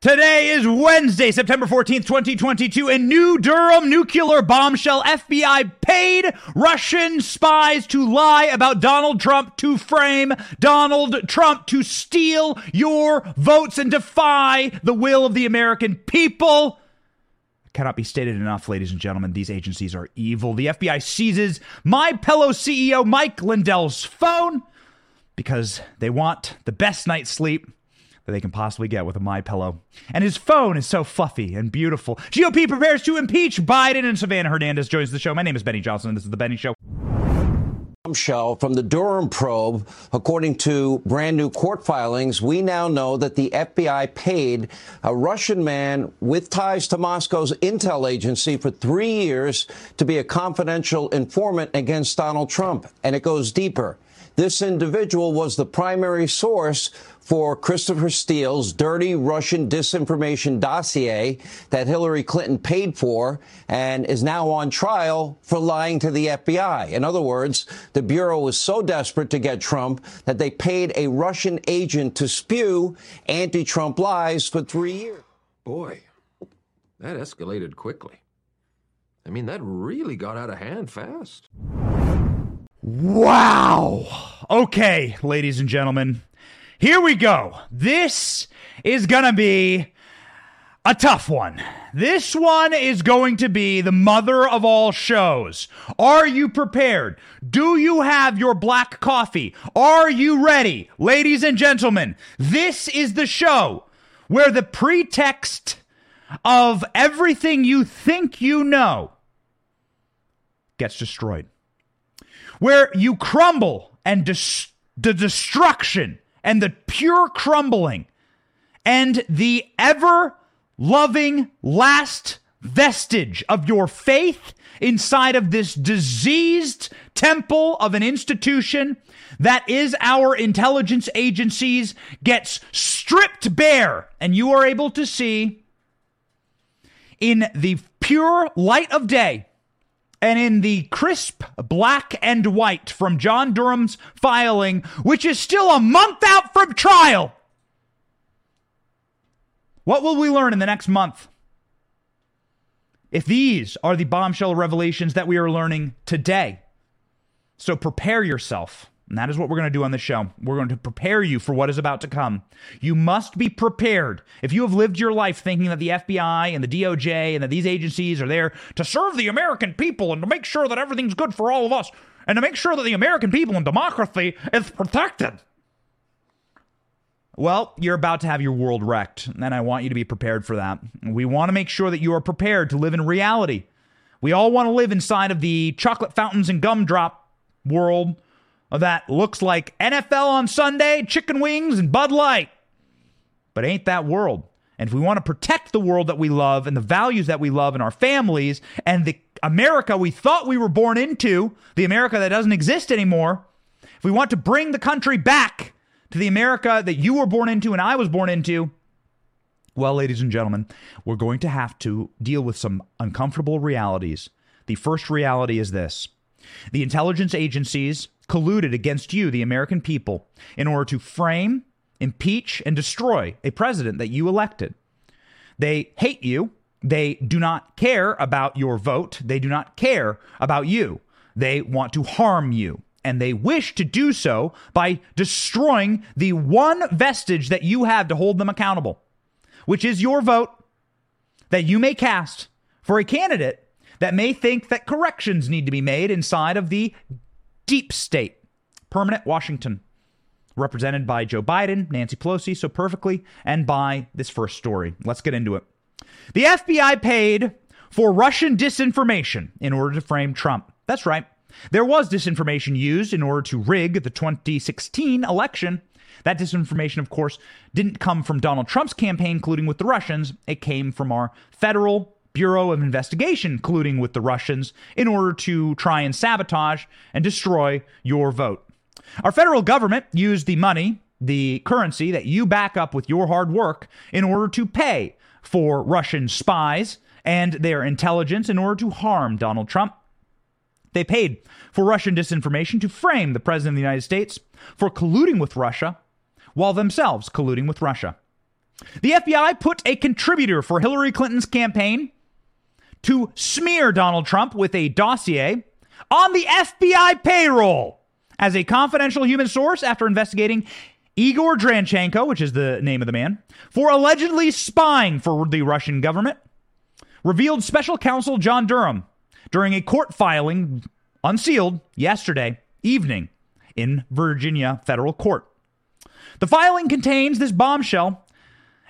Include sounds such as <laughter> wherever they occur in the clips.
Today is Wednesday, September 14th, 2022, and New Durham nuclear bombshell FBI paid Russian spies to lie about Donald Trump to frame Donald Trump to steal your votes and defy the will of the American people. Cannot be stated enough, ladies and gentlemen. These agencies are evil. The FBI seizes My Pillow CEO Mike Lindell's phone because they want the best night's sleep that they can possibly get with a My Pillow. And his phone is so fluffy and beautiful. GOP prepares to impeach Biden, and Savanah Hernandez joins the show. My name is Benny Johnson, and this is the Benny Show. Bombshell from the Durham probe. According to brand new court filings, we now know that the FBI paid a Russian man with ties to Moscow's intel agency for three years to be a confidential informant against Donald Trump. And it goes deeper. This individual was the primary source for Christopher Steele's dirty Russian disinformation dossier that Hillary Clinton paid for and is now on trial for lying to the FBI. In other words, the Bureau was so desperate to get Trump that they paid a Russian agent to spew anti Trump lies for three years. Boy, that escalated quickly. I mean, that really got out of hand fast. Wow. Okay, ladies and gentlemen, here we go. This is going to be a tough one. This one is going to be the mother of all shows. Are you prepared? Do you have your black coffee? Are you ready? Ladies and gentlemen, this is the show where the pretext of everything you think you know gets destroyed where you crumble and des- the destruction and the pure crumbling and the ever loving last vestige of your faith inside of this diseased temple of an institution that is our intelligence agencies gets stripped bare and you are able to see in the pure light of day and in the crisp black and white from John Durham's filing, which is still a month out from trial. What will we learn in the next month? If these are the bombshell revelations that we are learning today. So prepare yourself. And that is what we're going to do on the show. We're going to prepare you for what is about to come. You must be prepared. If you have lived your life thinking that the FBI and the DOJ and that these agencies are there to serve the American people and to make sure that everything's good for all of us and to make sure that the American people and democracy is protected. Well, you're about to have your world wrecked, and I want you to be prepared for that. We want to make sure that you are prepared to live in reality. We all want to live inside of the chocolate fountains and gumdrop world that looks like NFL on Sunday, chicken wings, and Bud Light. But ain't that world. And if we want to protect the world that we love and the values that we love in our families and the America we thought we were born into, the America that doesn't exist anymore, if we want to bring the country back to the America that you were born into and I was born into, well, ladies and gentlemen, we're going to have to deal with some uncomfortable realities. The first reality is this the intelligence agencies colluded against you, the American people, in order to frame, impeach, and destroy a president that you elected. They hate you. They do not care about your vote. They do not care about you. They want to harm you. And they wish to do so by destroying the one vestige that you have to hold them accountable, which is your vote that you may cast for a candidate that may think that corrections need to be made inside of the deep state, permanent Washington, represented by Joe Biden, Nancy Pelosi, so perfectly, and by this first story. Let's get into it. The FBI paid for Russian disinformation in order to frame Trump. That's right. There was disinformation used in order to rig the 2016 election. That disinformation, of course, didn't come from Donald Trump's campaign colluding with the Russians. It came from our federal Bureau of Investigation colluding with the Russians in order to try and sabotage and destroy your vote. Our federal government used the money, the currency that you back up with your hard work, in order to pay for Russian spies and their intelligence in order to harm Donald Trump. They paid for Russian disinformation to frame the President of the United States for colluding with Russia while themselves colluding with Russia. The FBI put a contributor for Hillary Clinton's campaign to smear Donald Trump with a dossier on the FBI payroll as a confidential human source after investigating Igor Danchenko, which is the name of the man, for allegedly spying for the Russian government, revealed special counsel John Durham during a court filing unsealed yesterday evening in Virginia federal court. The filing contains this bombshell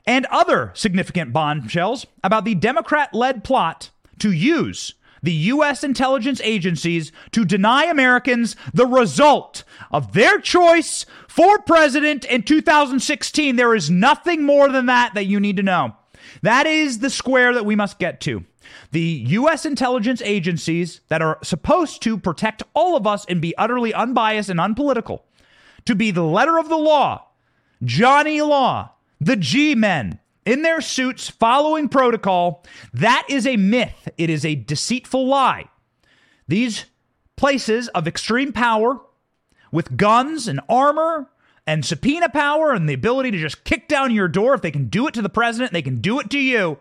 and other significant bombshells about the Democrat led plot to use the U.S. intelligence agencies to deny Americans the result of their choice for president in 2016. There is nothing more than that that you need to know. That is the square that we must get to. The U.S. intelligence agencies that are supposed to protect all of us and be utterly unbiased and unpolitical, to be the letter of the law, Johnny Law, the G men, in their suits following protocol. That is a myth. It is a deceitful lie. These places of extreme power with guns and armor and subpoena power and the ability to just kick down your door, if they can do it to the president, they can do it to you.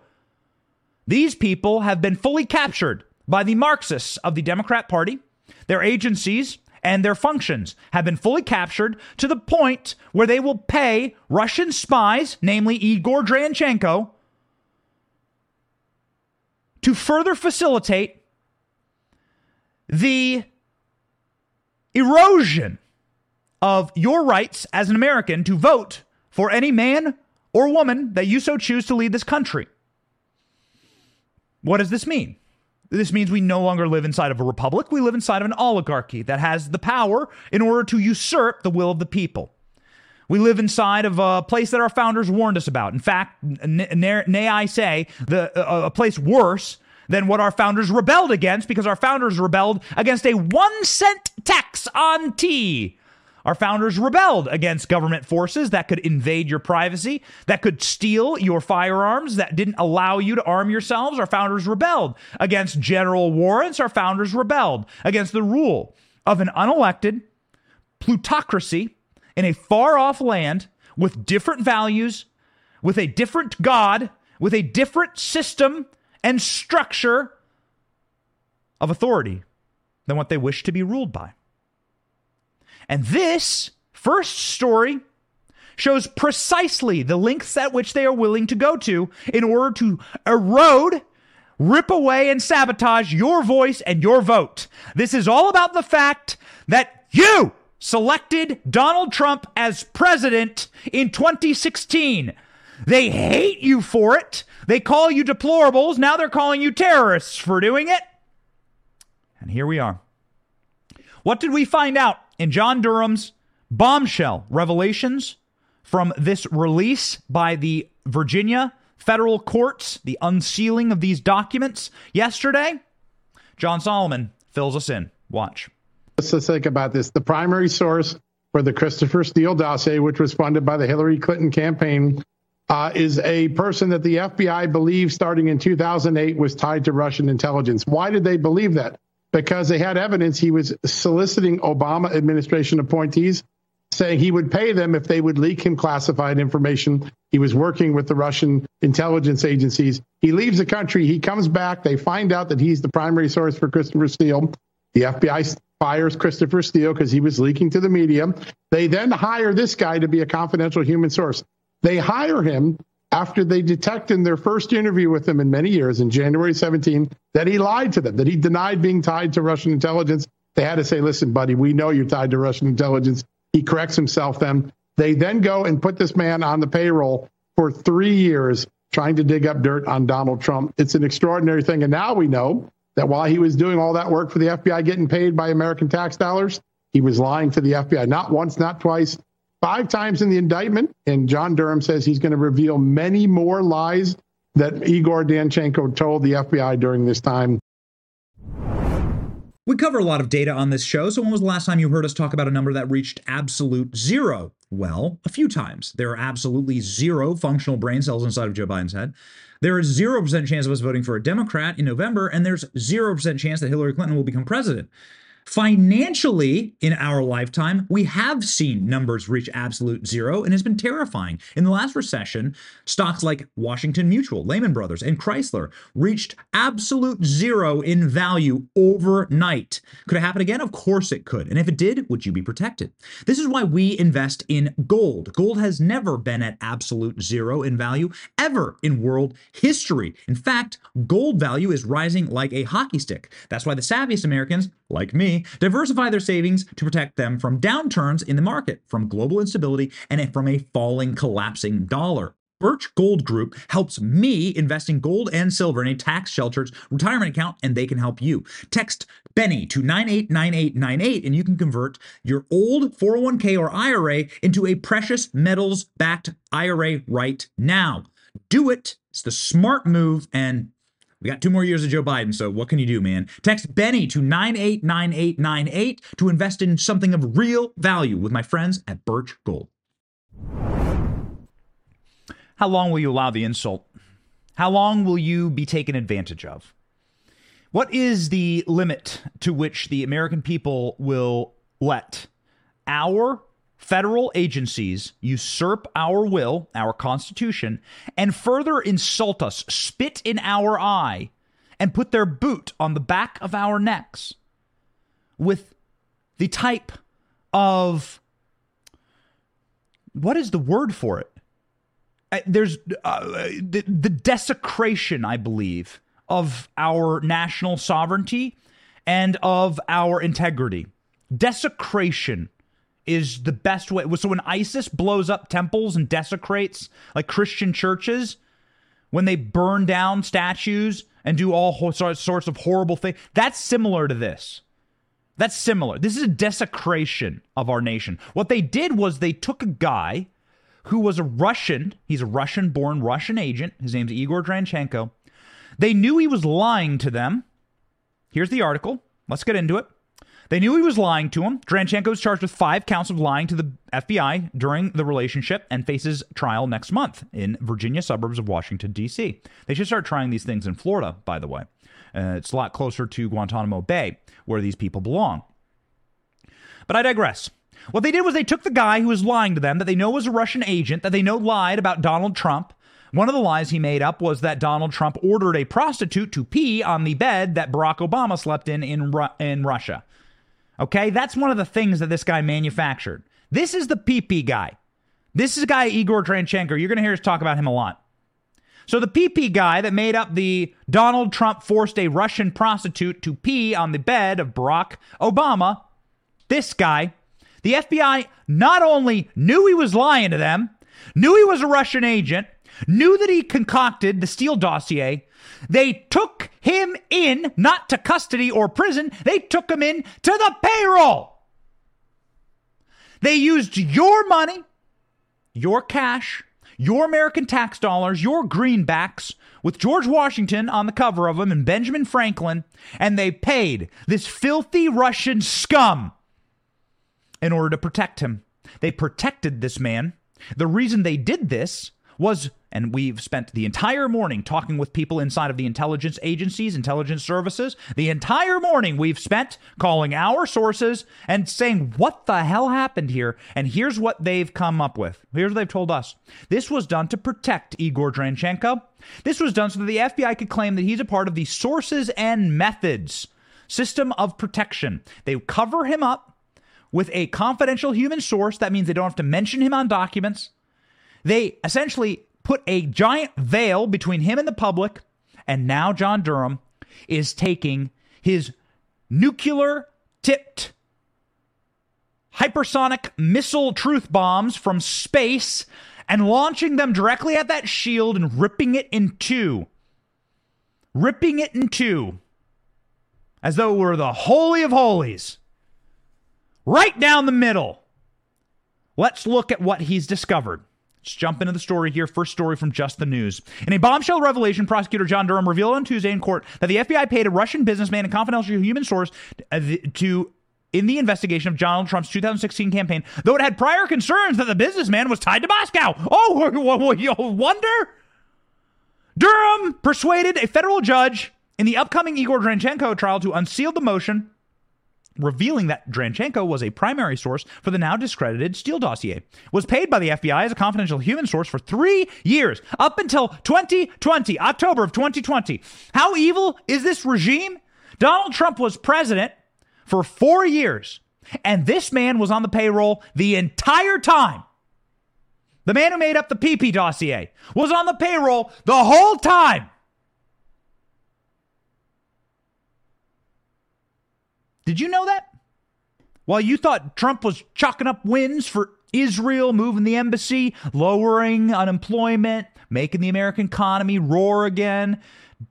These people have been fully captured by the Marxists of the Democrat Party, their agencies, and their functions have been fully captured to the point where they will pay Russian spies, namely Igor Danchenko, to further facilitate the erosion of your rights as an American to vote for any man or woman that you so choose to lead this country. What does this mean? This means we no longer live inside of a republic. We live inside of an oligarchy that has the power in order to usurp the will of the people. We live inside of a place that our founders warned us about. In fact, nay, I say, the, uh, a place worse than what our founders rebelled against because our founders rebelled against a one cent tax on tea. Our founders rebelled against government forces that could invade your privacy, that could steal your firearms, that didn't allow you to arm yourselves. Our founders rebelled against general warrants. Our founders rebelled against the rule of an unelected plutocracy in a far off land with different values, with a different God, with a different system and structure of authority than what they wish to be ruled by. And this first story shows precisely the lengths at which they are willing to go to in order to erode, rip away, and sabotage your voice and your vote. This is all about the fact that you selected Donald Trump as president in 2016. They hate you for it. They call you deplorables. Now they're calling you terrorists for doing it. And here we are. What did we find out in John Durham's bombshell revelations from this release by the Virginia federal courts, the unsealing of these documents yesterday? John Solomon fills us in. Watch. Let's think about this. The primary source for the Christopher Steele dossier, which was funded by the Hillary Clinton campaign, uh, is a person that the FBI believes starting in 2008 was tied to Russian intelligence. Why did they believe that? Because they had evidence he was soliciting Obama administration appointees, saying he would pay them if they would leak him classified information. He was working with the Russian intelligence agencies. He leaves the country. He comes back. They find out that he's the primary source for Christopher Steele. The FBI fires Christopher Steele because he was leaking to the media. They then hire this guy to be a confidential human source. They hire him after they detect in their first interview with him in many years, in January 17, that he lied to them, that he denied being tied to Russian intelligence. They had to say, listen, buddy, we know you're tied to Russian intelligence. He corrects himself then. They then go and put this man on the payroll for three years trying to dig up dirt on Donald Trump. It's an extraordinary thing. And now we know that while he was doing all that work for the FBI, getting paid by American tax dollars, he was lying to the FBI, not once, not twice, five times in the indictment. And John Durham says he's going to reveal many more lies that Igor Danchenko told the FBI during this time. We cover a lot of data on this show, so when was the last time you heard us talk about a number that reached absolute zero? Well, a few times. There are absolutely zero functional brain cells inside of Joe Biden's head. There is 0% chance of us voting for a Democrat in November, and there's 0% chance that Hillary Clinton will become president. Financially, in our lifetime, we have seen numbers reach absolute zero and it's been terrifying. In the last recession, stocks like Washington Mutual, Lehman Brothers, and Chrysler reached absolute zero in value overnight. Could it happen again? Of course it could. And if it did, would you be protected? This is why we invest in gold. Gold has never been at absolute zero in value ever in world history. In fact, gold value is rising like a hockey stick. That's why the savviest Americans, like me, diversify their savings to protect them from downturns in the market, from global instability, and from a falling, collapsing dollar. Birch Gold Group helps me invest in gold and silver in a tax sheltered retirement account, and they can help you. Text Benny to 989898, and you can convert your old 401k or IRA into a precious metals backed IRA right now. Do it. It's the smart move, and we got two more years of Joe Biden, so what can you do, man? Text Benny to 989898 to invest in something of real value with my friends at Birch Gold. How long will you allow the insult? How long will you be taken advantage of? What is the limit to which the American people will let our federal agencies usurp our will, our Constitution, and further insult us, spit in our eye, and put their boot on the back of our necks with the type of what is the word for it? Uh, there's uh, the, the desecration, I believe, of our national sovereignty and of our integrity. Desecration is the best way. So when ISIS blows up temples and desecrates like Christian churches, when they burn down statues and do all sorts of horrible things, that's similar to this. That's similar. This is a desecration of our nation. What they did was they took a guy who was a Russian, he's a Russian born Russian agent. His name's Igor Dranchenko. They knew he was lying to them. Here's the article. Let's get into it. They knew he was lying to them. Dranchenko is charged with five counts of lying to the FBI during the relationship and faces trial next month in Virginia suburbs of Washington, D.C. They should start trying these things in Florida, by the way. Uh, it's a lot closer to Guantanamo Bay, where these people belong. But I digress. What they did was they took the guy who was lying to them, that they know was a Russian agent, that they know lied about Donald Trump. One of the lies he made up was that Donald Trump ordered a prostitute to pee on the bed that Barack Obama slept in in, Ru- in Russia. Okay, that's one of the things that this guy manufactured. This is the PP guy. This is a guy, Igor Dranchenko. You're going to hear us talk about him a lot. So the PP guy that made up the Donald Trump forced a Russian prostitute to pee on the bed of Barack Obama, this guy, the FBI not only knew he was lying to them, knew he was a Russian agent, knew that he concocted the Steele dossier, they took him in, not to custody or prison, they took him in to the payroll. They used your money, your cash, your American tax dollars, your greenbacks, with George Washington on the cover of them and Benjamin Franklin, and they paid this filthy Russian scum in order to protect him. They protected this man. The reason they did this was, and we've spent the entire morning talking with people inside of the intelligence agencies, intelligence services. The entire morning we've spent calling our sources and saying, what the hell happened here? And here's what they've come up with. Here's what they've told us. This was done to protect Igor Dranchenko. This was done so that the FBI could claim that he's a part of the sources and methods system of protection. They cover him up with a confidential human source. That means they don't have to mention him on documents. They essentially put a giant veil between him and the public. And now John Durham is taking his nuclear tipped hypersonic missile truth bombs from space and launching them directly at that shield and ripping it in two. Ripping it in two. As though it were the Holy of Holies. Right down the middle. Let's look at what he's discovered. Let's jump into the story here. First story from Just the News. In a bombshell revelation, prosecutor John Durham revealed on Tuesday in court that the FBI paid a Russian businessman and confidential human source uh, to in the investigation of Donald Trump's 2016 campaign, though it had prior concerns that the businessman was tied to Moscow. Oh, <laughs> you wonder? Durham persuaded a federal judge in the upcoming Igor Dranchenko trial to unseal the motion revealing that Dranchenko was a primary source for the now discredited Steele dossier. Was paid by the FBI as a confidential human source for three years, up until 2020, October of 2020. How evil is this regime? Donald Trump was president for four years, and this man was on the payroll the entire time. The man who made up the PP dossier was on the payroll the whole time. Did you know that? While you thought Trump was chalking up wins for Israel, moving the embassy, lowering unemployment, making the American economy roar again,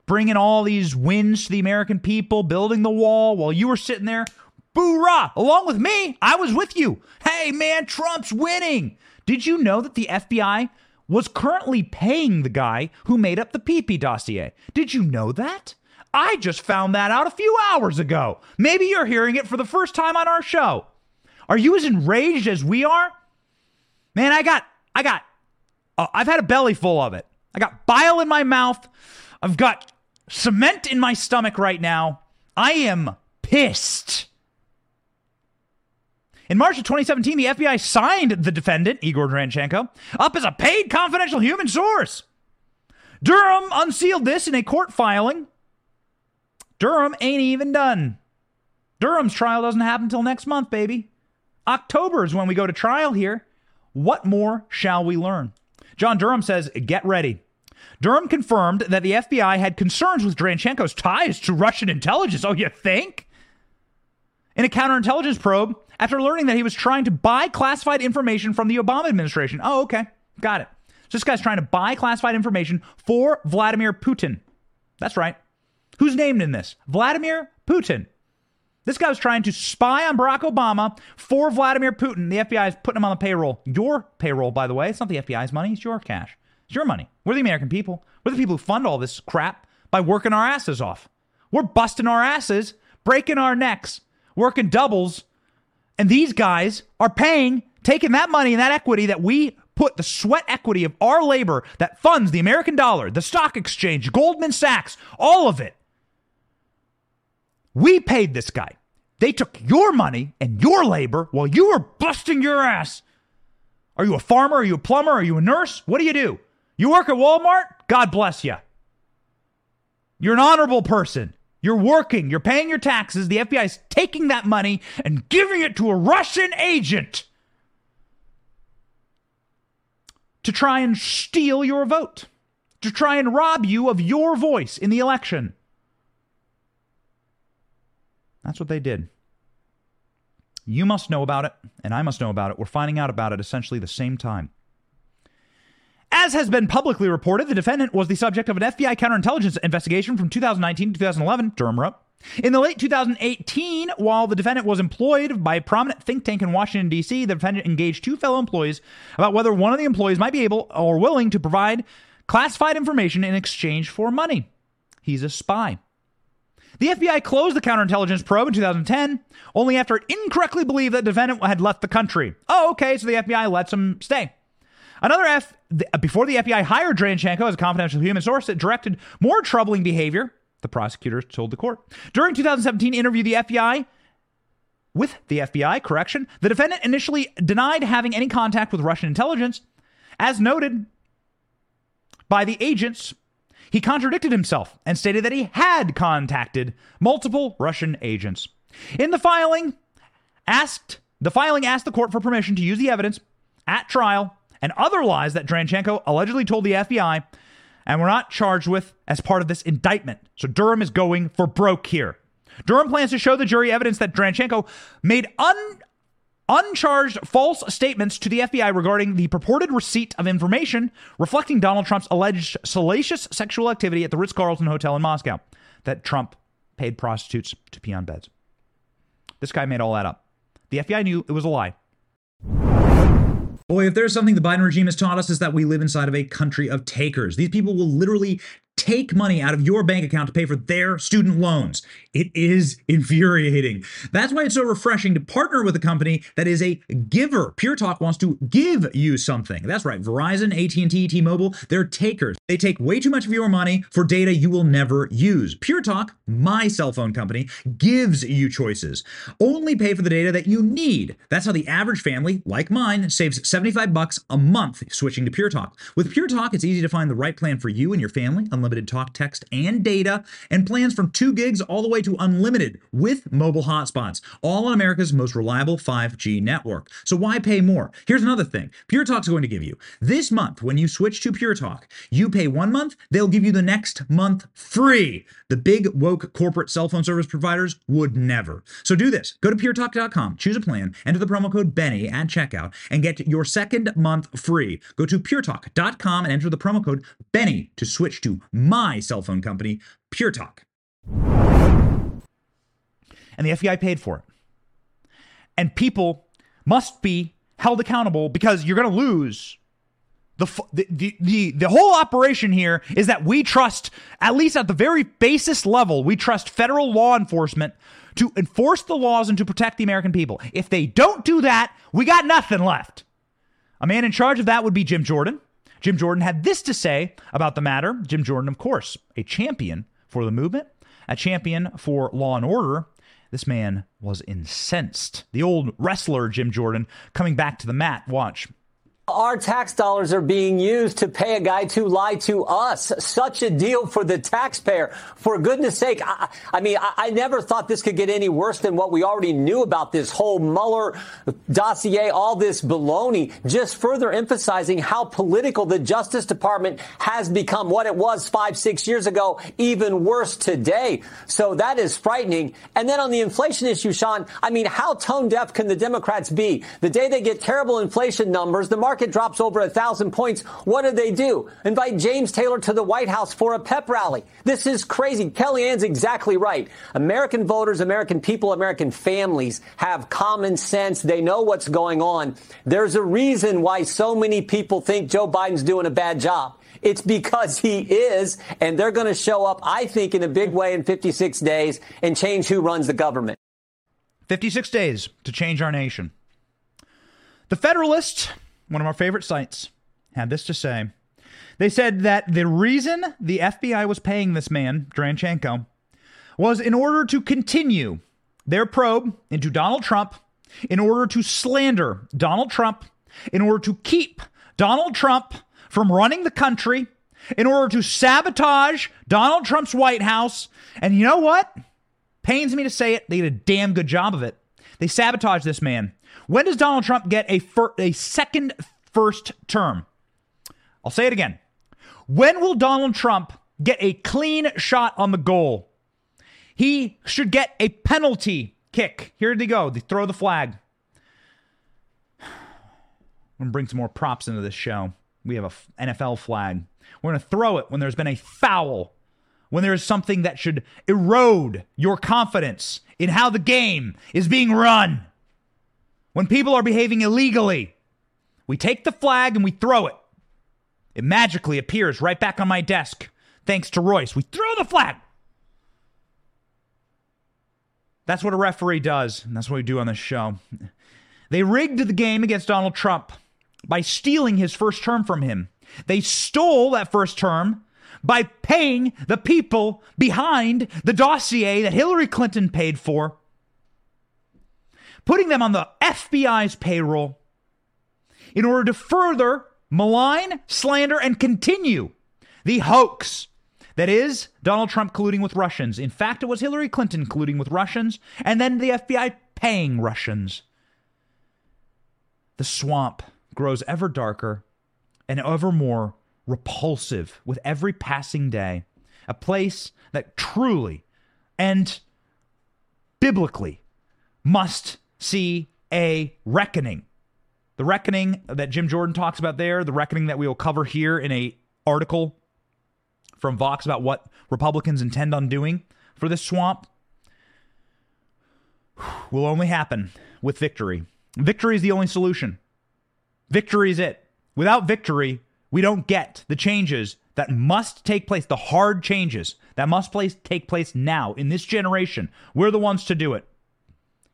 bringing all these wins to the American people, building the wall, while you were sitting there, boo rah, along with me, I was with you. Hey man, Trump's winning. Did you know that the FBI was currently paying the guy who made up the PP dossier? Did you know that? I just found that out a few hours ago. Maybe you're hearing it for the first time on our show. Are you as enraged as we are? Man, I got, I got, uh, I've had a belly full of it. I got bile in my mouth. I've got cement in my stomach right now. I am pissed. In March of 2017, the FBI signed the defendant, Igor Dranchenko, up as a paid confidential human source. Durham unsealed this in a court filing Durham ain't even done. Durham's trial doesn't happen until next month, baby. October is when we go to trial here. What more shall we learn? John Durham says, get ready. Durham confirmed that the FBI had concerns with Dranchenko's ties to Russian intelligence. Oh, you think? In a counterintelligence probe, after learning that he was trying to buy classified information from the Obama administration. Oh, okay. Got it. So this guy's trying to buy classified information for Vladimir Putin. That's right. Who's named in this? Vladimir Putin. This guy was trying to spy on Barack Obama for Vladimir Putin. The FBI is putting him on the payroll. Your payroll, by the way. It's not the FBI's money, it's your cash. It's your money. We're the American people. We're the people who fund all this crap by working our asses off. We're busting our asses, breaking our necks, working doubles. And these guys are paying, taking that money and that equity that we put the sweat equity of our labor that funds the American dollar, the stock exchange, Goldman Sachs, all of it we paid this guy. They took your money and your labor while you were busting your ass. Are you a farmer? Are you a plumber? Are you a nurse? What do you do? You work at Walmart? God bless you. You're an honorable person. You're working. You're paying your taxes. The FBI is taking that money and giving it to a Russian agent to try and steal your vote, to try and rob you of your voice in the election. That's what they did. You must know about it, and I must know about it. We're finding out about it essentially the same time. As has been publicly reported, the defendant was the subject of an FBI counterintelligence investigation from 2019 to 2011, Durham wrote. In the late 2018, while the defendant was employed by a prominent think tank in Washington, D.C., the defendant engaged two fellow employees about whether one of the employees might be able or willing to provide classified information in exchange for money. He's a spy. The FBI closed the counterintelligence probe in 2010, only after it incorrectly believed that the defendant had left the country. Oh, okay, so the FBI lets him stay. Another F, uh, before the FBI hired Dranchenko as a confidential human source, it directed more troubling behavior, the prosecutor told the court. During 2017 interview, the FBI with the FBI, correction, the defendant initially denied having any contact with Russian intelligence. As noted by the agents he contradicted himself and stated that he had contacted multiple Russian agents. In the filing, asked the filing asked the court for permission to use the evidence at trial and other lies that Dranchenko allegedly told the FBI and were not charged with as part of this indictment. So Durham is going for broke here. Durham plans to show the jury evidence that Dranchenko made un- uncharged false statements to the FBI regarding the purported receipt of information reflecting Donald Trump's alleged salacious sexual activity at the Ritz Carlton Hotel in Moscow that Trump paid prostitutes to pee on beds. This guy made all that up. The FBI knew it was a lie. Boy, if there's something the Biden regime has taught us is that we live inside of a country of takers. These people will literally take money out of your bank account to pay for their student loans. It is infuriating. That's why it's so refreshing to partner with a company that is a giver. Pure Talk wants to give you something. That's right. Verizon, AT&T, T-Mobile, they're takers. They take way too much of your money for data you will never use. Pure Talk, my cell phone company, gives you choices. Only pay for the data that you need. That's how the average family, like mine, saves 75 bucks a month switching to Pure Talk. With Pure Talk, it's easy to find the right plan for you and your family. Talk, text, and data, and plans from 2 gigs all the way to unlimited with mobile hotspots, all on America's most reliable 5G network. So why pay more? Here's another thing. Pure Talk's going to give you this month when you switch to Pure Talk, you pay one month, they'll give you the next month free. The big woke corporate cell phone service providers would never. So do this. Go to puretalk.com, choose a plan, enter the promo code Benny at checkout, and get your second month free. Go to puretalk.com and enter the promo code Benny to switch to my cell phone company, Pure Talk. And the FBI paid for it. And people must be held accountable because you're going to lose the, the, the, the, whole operation here is that we trust, at least at the very basis level, we trust federal law enforcement to enforce the laws and to protect the American people. If they don't do that, we got nothing left. A man in charge of that would be Jim Jordan. Jim Jordan had this to say about the matter. Jim Jordan, of course, a champion for the movement, a champion for law and order. This man was incensed. The old wrestler Jim Jordan coming back to the mat. Watch. Our tax dollars are being used to pay a guy to lie to us. Such a deal for the taxpayer. For goodness sake, I, I mean, I, I, never thought this could get any worse than what we already knew about this whole Mueller dossier, all this baloney, just further emphasizing how political the Justice Department has become. What it was five, six years ago, even worse today. So that is frightening. And then on the inflation issue, Sean, I mean, how tone deaf can the Democrats be? The day they get terrible inflation numbers, the market market drops over a thousand points, what do they do? Invite James Taylor to the White House for a pep rally. This is crazy. Kellyanne's exactly right. American voters, American people, American families have common sense. They know what's going on. There's a reason why so many people think Joe Biden's doing a bad job. It's because he is, and they're going to show up, I think, in a big way in 56 days and change who runs the government. 56 days to change our nation. The Federalist one of our favorite sites, had this to say. They said that the reason the FBI was paying this man, Danchenko, was in order to continue their probe into Donald Trump, in order to slander Donald Trump, in order to keep Donald Trump from running the country, in order to sabotage Donald Trump's White House. And you know what? Pains me to say it, they did a damn good job of it. They sabotaged this man. When does Donald Trump get a, fir- a second first term? I'll say it again. When will Donald Trump get a clean shot on the goal? He should get a penalty kick. Here they go. They throw the flag. I'm going to bring some more props into this show. We have a NFL flag. We're going to throw it when there's been a foul, when there is something that should erode your confidence in how the game is being run when people are behaving illegally. We take the flag and we throw it. It magically appears right back on my desk, thanks to Royce. We throw the flag. That's what a referee does, and that's what we do on this show. They rigged the game against Donald Trump by stealing his first term from him. They stole that first term by paying the people behind the dossier that Hillary Clinton paid for putting them on the FBI's payroll in order to further malign, slander, and continue the hoax that is Donald Trump colluding with Russians. In fact, it was Hillary Clinton colluding with Russians, and then the FBI paying Russians. The swamp grows ever darker and ever more repulsive with every passing day. A place that truly and biblically must see a reckoning. The reckoning that Jim Jordan talks about there, the reckoning that we will cover here in a article from Vox about what Republicans intend on doing for this swamp <sighs> will only happen with victory. Victory is the only solution. Victory is it. Without victory, we don't get the changes that must take place, the hard changes that must place, take place now in this generation. We're the ones to do it.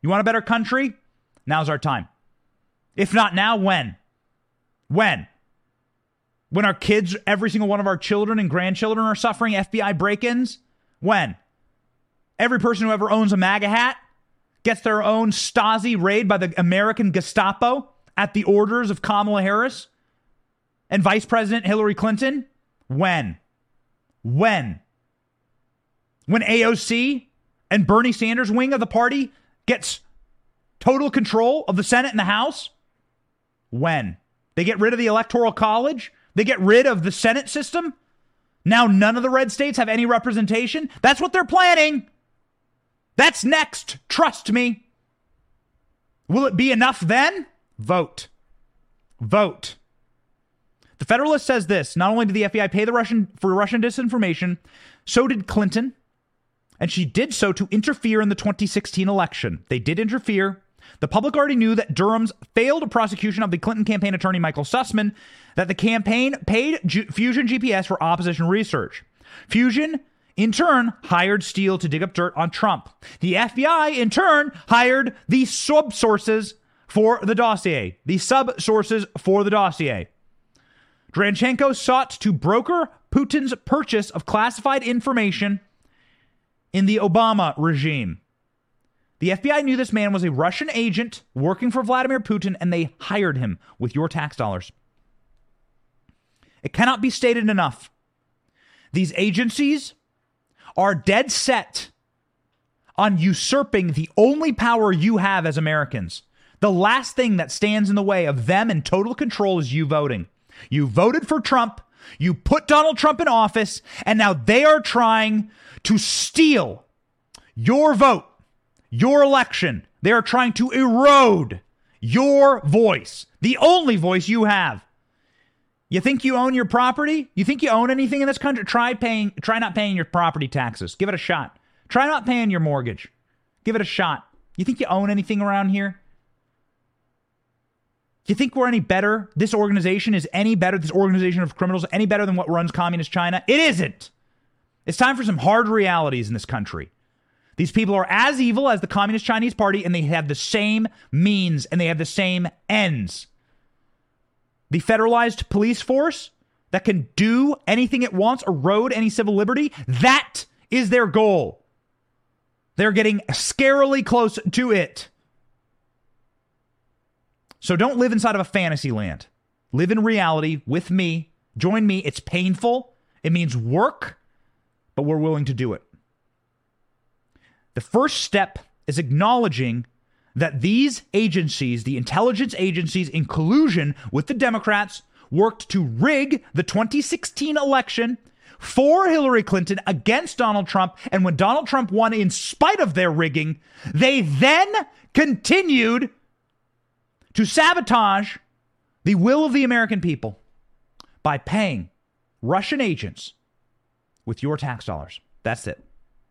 You want a better country? Now's our time. If not now, when? When? When our kids, every single one of our children and grandchildren are suffering FBI break ins? When? Every person who ever owns a MAGA hat gets their own Stasi raid by the American Gestapo at the orders of Kamala Harris and Vice President Hillary Clinton? When? When? When AOC and Bernie Sanders' wing of the party gets total control of the Senate and the House? When? They get rid of the Electoral College? They get rid of the Senate system? Now none of the red states have any representation? That's what they're planning. That's next. Trust me. Will it be enough then? Vote. Vote. The Federalist says this not only did the FBI pay the Russian for Russian disinformation, so did Clinton. And she did so to interfere in the 2016 election. They did interfere. The public already knew that Durham's failed prosecution of the Clinton campaign attorney Michael Sussmann, that the campaign paid G- Fusion GPS for opposition research. Fusion, in turn, hired Steele to dig up dirt on Trump. The FBI, in turn, hired the sub sources for the dossier. The sub sources for the dossier. Dranchenko sought to broker Putin's purchase of classified information in the Obama regime. The FBI knew this man was a Russian agent working for Vladimir Putin, and they hired him with your tax dollars. It cannot be stated enough. These agencies are dead set on usurping the only power you have as Americans. The last thing that stands in the way of them in total control is you voting. You voted for Trump, you put Donald Trump in office, and now they are trying to steal your vote your election. They are trying to erode your voice, the only voice you have. You think you own your property? You think you own anything in this country? Try paying try not paying your property taxes. Give it a shot. Try not paying your mortgage. Give it a shot. You think you own anything around here? You think we're any better? This organization is any better? This organization of criminals any better than what runs communist China? It isn't. It's time for some hard realities in this country. These people are as evil as the Communist Chinese Party, and they have the same means and they have the same ends. The federalized police force that can do anything it wants, erode any civil liberty, that is their goal. They're getting scarily close to it. So don't live inside of a fantasy land. Live in reality with me. Join me. It's painful, it means work, but we're willing to do it. The first step is acknowledging that these agencies, the intelligence agencies, in collusion with the Democrats, worked to rig the 2016 election for Hillary Clinton against Donald Trump. And when Donald Trump won in spite of their rigging, they then continued to sabotage the will of the American people by paying Russian agents with your tax dollars. That's it.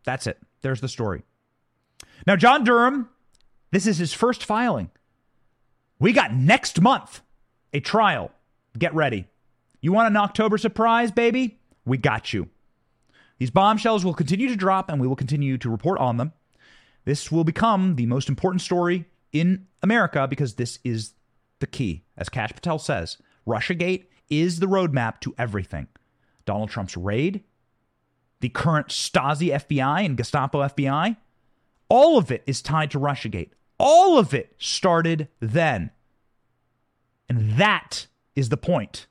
That's it. There's the story. Now, John Durham, this is his first filing. We got next month a trial. Get ready. You want an October surprise, baby? We got you. These bombshells will continue to drop and we will continue to report on them. This will become the most important story in America because this is the key. As Kash Patel says, Russiagate is the roadmap to everything. Donald Trump's raid, the current Stasi FBI and Gestapo FBI, all of it is tied to Russiagate. All of it started then. And that is the point.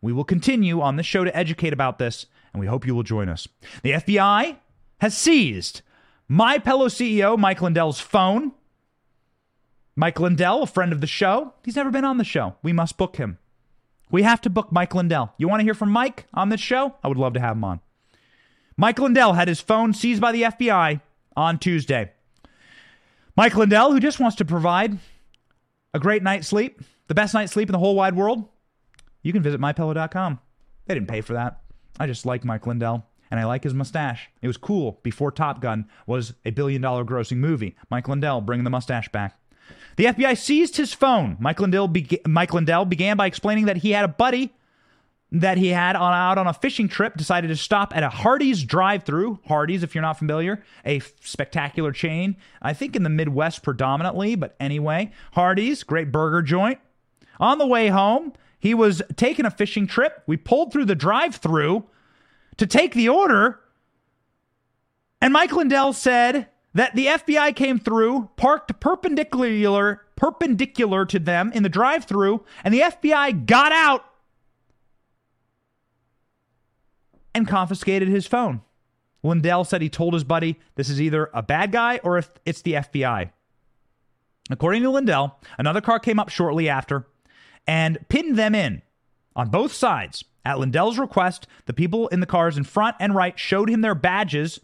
We will continue on this show to educate about this, and we hope you will join us. The FBI has seized My Pillow CEO Mike Lindell's phone. Mike Lindell, a friend of the show, he's never been on the show. We must book him. We have to book Mike Lindell. You want to hear from Mike on this show? I would love to have him on. Mike Lindell had his phone seized by the FBI on Tuesday. Mike Lindell, who just wants to provide a great night's sleep, the best night's sleep in the whole wide world, you can visit mypillow.com. They didn't pay for that. I just like Mike Lindell and I like his mustache. It was cool before Top Gun was a billion dollar grossing movie. Mike Lindell bringing the mustache back. The FBI seized his phone. Mike Lindell, Mike Lindell began by explaining that he had a buddy that he had on out on a fishing trip decided to stop at a Hardee's drive-through. Hardee's, if you're not familiar, a spectacular chain. I think in the Midwest predominantly, but anyway, Hardee's, great burger joint. On the way home, he was taking a fishing trip. We pulled through the drive-through to take the order, and Mike Lindell said that the FBI came through, parked perpendicular perpendicular to them in the drive-through, and the FBI got out and confiscated his phone. Lindell said he told his buddy this is either a bad guy or if it's the FBI. According to Lindell, another car came up shortly after and pinned them in on both sides. At Lindell's request, the people in the cars in front and right showed him their badges.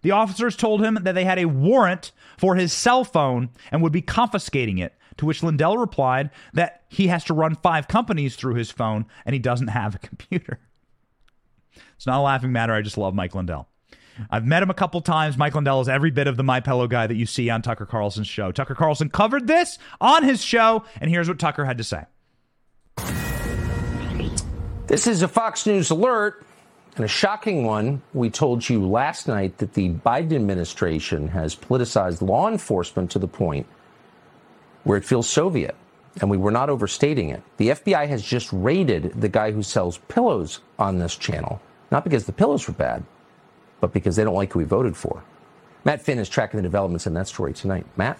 The officers told him that they had a warrant for his cell phone and would be confiscating it. To which Lindell replied that he has to run five companies through his phone and he doesn't have a <laughs> computer. It's not a laughing matter. I just love Mike Lindell. I've met him a couple times. Mike Lindell is every bit of the My Pillow guy that you see on Tucker Carlson's show. Tucker Carlson covered this on his show, and here's what Tucker had to say. This is a Fox News alert, and a shocking one. We told you last night that the Biden administration has politicized law enforcement to the point where it feels Soviet, and we were not overstating it. The FBI has just raided the guy who sells pillows on this channel, not because the pillows were bad, but because they don't like who we voted for. Matt Finn is tracking the developments in that story tonight. Matt?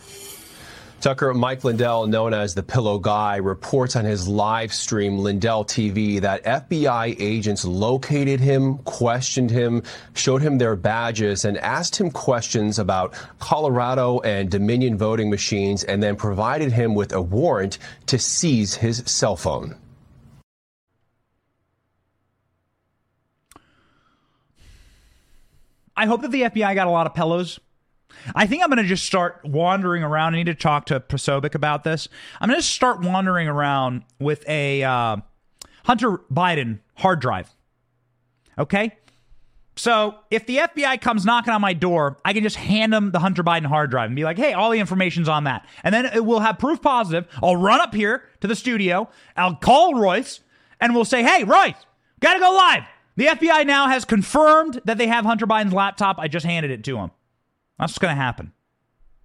Tucker, Mike Lindell, known as the Pillow Guy, reports on his live stream, Lindell TV, that FBI agents located him, questioned him, showed him their badges, and asked him questions about Colorado and Dominion voting machines, and then provided him with a warrant to seize his cell phone. I hope that the FBI got a lot of pillows. I think I'm going to just start wandering around. I need to talk to Posobiec about this. I'm going to start wandering around with a uh, Hunter Biden hard drive. Okay? So if the FBI comes knocking on my door, I can just hand them the Hunter Biden hard drive and be like, hey, all the information's on that. And then it will have proof positive. I'll run up here to the studio. I'll call Royce and we'll say, hey, Royce, gotta go live. The FBI now has confirmed that they have Hunter Biden's laptop. I just handed it to him. That's what's going to happen.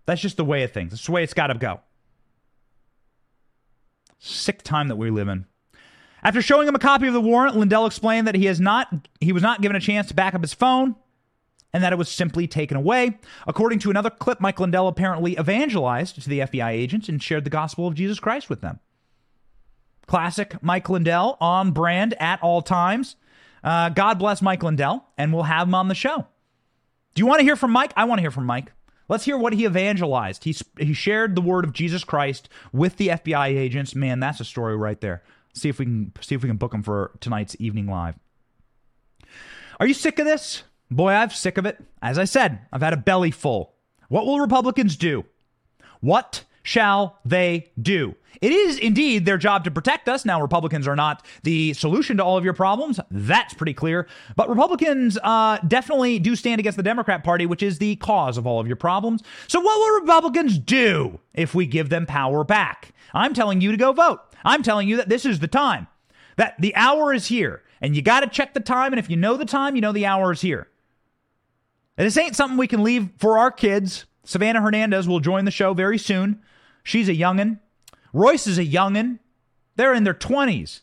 That's just the way of things. That's the way it's got to go. Sick time that we live in. After showing him a copy of the warrant, Lindell explained that he has not he was not given a chance to back up his phone and that it was simply taken away. According to another clip, Mike Lindell apparently evangelized to the FBI agents and shared the gospel of Jesus Christ with them. Classic Mike Lindell on brand at all times. Uh, God bless Mike Lindell, and we'll have him on the show. Do you want to hear from Mike? I want to hear from Mike. Let's hear what he evangelized. He, he shared the word of Jesus Christ with the FBI agents. Man, that's a story right there. See if we can see if we can book him for tonight's evening live. Are you sick of this? Boy, I'm sick of it. As I said, I've had a belly full. What will Republicans do? What shall they do? It is indeed their job to protect us. Now, Republicans are not the solution to all of your problems. That's pretty clear. But Republicans uh, definitely do stand against the Democrat Party, which is the cause of all of your problems. So, what will Republicans do if we give them power back? I'm telling you to go vote. I'm telling you that this is the time, that the hour is here. And you got to check the time. And if you know the time, you know the hour is here. And this ain't something we can leave for our kids. Savanah Hernandez will join the show very soon. She's a youngin'. Royce is a youngin'. They're in their 20s.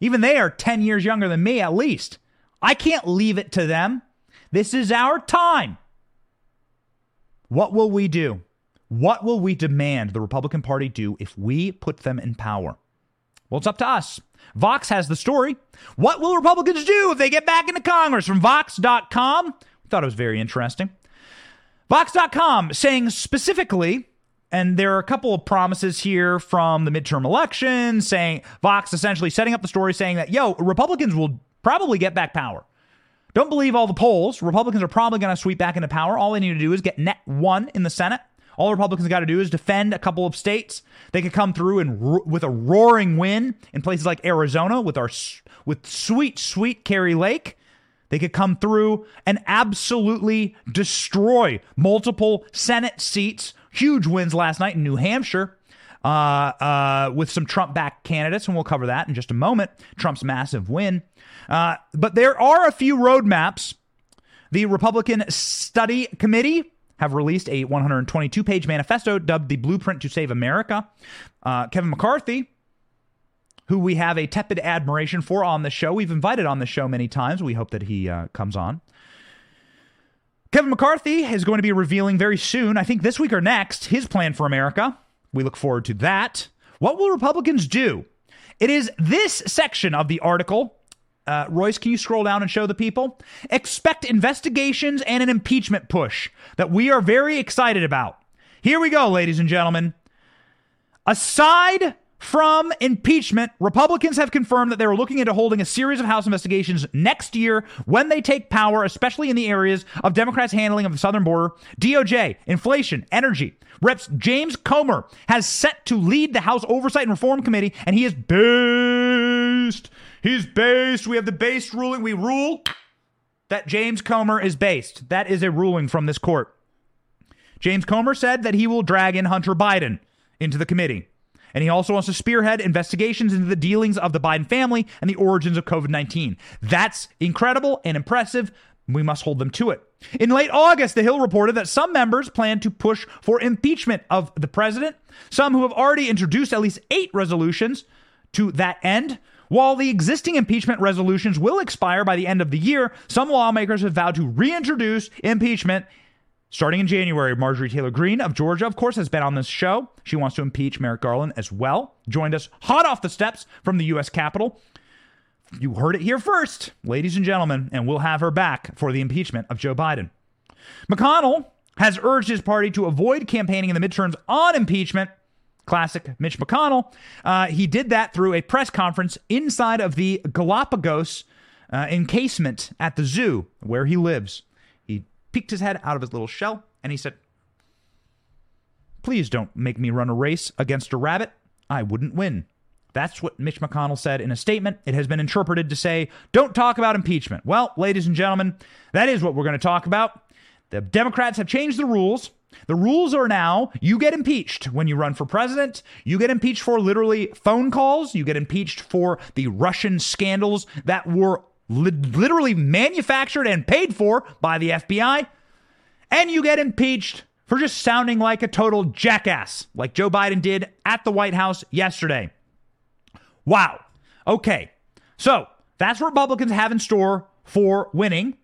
Even they are 10 years younger than me, at least. I can't leave it to them. This is our time. What will we do? What will we demand the Republican Party do if we put them in power? Well, it's up to us. Vox has the story. What will Republicans do if they get back into Congress? From Vox.com. We thought it was very interesting. Vox.com saying specifically and there are a couple of promises here from the midterm election saying Vox essentially setting up the story saying that, yo, Republicans will probably get back power. Don't believe all the polls. Republicans are probably going to sweep back into power. All they need to do is get net one in the Senate. All Republicans got to do is defend a couple of states. They could come through and ro- with a roaring win in places like Arizona with our with sweet, sweet Kari Lake. They could come through and absolutely destroy multiple Senate seats Huge wins last night in New Hampshire. uh, uh, with some Trump backed candidates, and we'll cover that in just a moment. Trump's massive win. Uh, but there are a few roadmaps. The Republican Study Committee have released a 122 page manifesto dubbed the Blueprint to Save America. Uh, Kevin McCarthy, who we have a tepid admiration for on the show, we've invited on the show many times. We hope that he uh, comes on. Kevin McCarthy is going to be revealing very soon, I think this week or next, his plan for America. We look forward to that. What will Republicans do? It is this section of the article. Uh, Royce, can you scroll down and show the people? Expect investigations and an impeachment push that we are very excited about. Here we go, ladies and gentlemen. Aside from impeachment, Republicans have confirmed that they are looking into holding a series of House investigations next year when they take power, especially in the areas of Democrats' handling of the southern border, DOJ, inflation, energy. Reps James Comer has set to lead the House Oversight and Reform Committee, and he is based. He's based. We have the based ruling. We rule that James Comer is based. That is a ruling from this court. James Comer said that he will drag in Hunter Biden into the committee. And he also wants to spearhead investigations into the dealings of the Biden family and the origins of COVID 19. That's incredible and impressive. We must hold them to it. In late August, The Hill reported that some members plan to push for impeachment of the president, some who have already introduced at least eight resolutions to that end. While the existing impeachment resolutions will expire by the end of the year, some lawmakers have vowed to reintroduce impeachment Starting in January, Marjorie Taylor Greene of Georgia, of course, has been on this show. She wants to impeach Merrick Garland as well. Joined us hot off the steps from the U.S. Capitol. You heard it here first, ladies and gentlemen, and we'll have her back for the impeachment of Joe Biden. McConnell has urged his party to avoid campaigning in the midterms on impeachment. Classic Mitch McConnell. Uh, he did that through a press conference inside of the Galapagos uh, encasement at the zoo where he lives peeked his head out of his little shell, and he said, Please don't make me run a race against a rabbit. I wouldn't win. That's what Mitch McConnell said in a statement. It has been interpreted to say, don't talk about impeachment. Well, ladies and gentlemen, that is what we're going to talk about. The Democrats have changed the rules. The rules are now you get impeached when you run for president. You get impeached for literally phone calls. You get impeached for the Russian scandals that were li- literally manufactured and paid for by the FBI, and you get impeached for just sounding like a total jackass, like Joe Biden did at the White House yesterday. Wow. Okay. So that's what Republicans have in store for winning.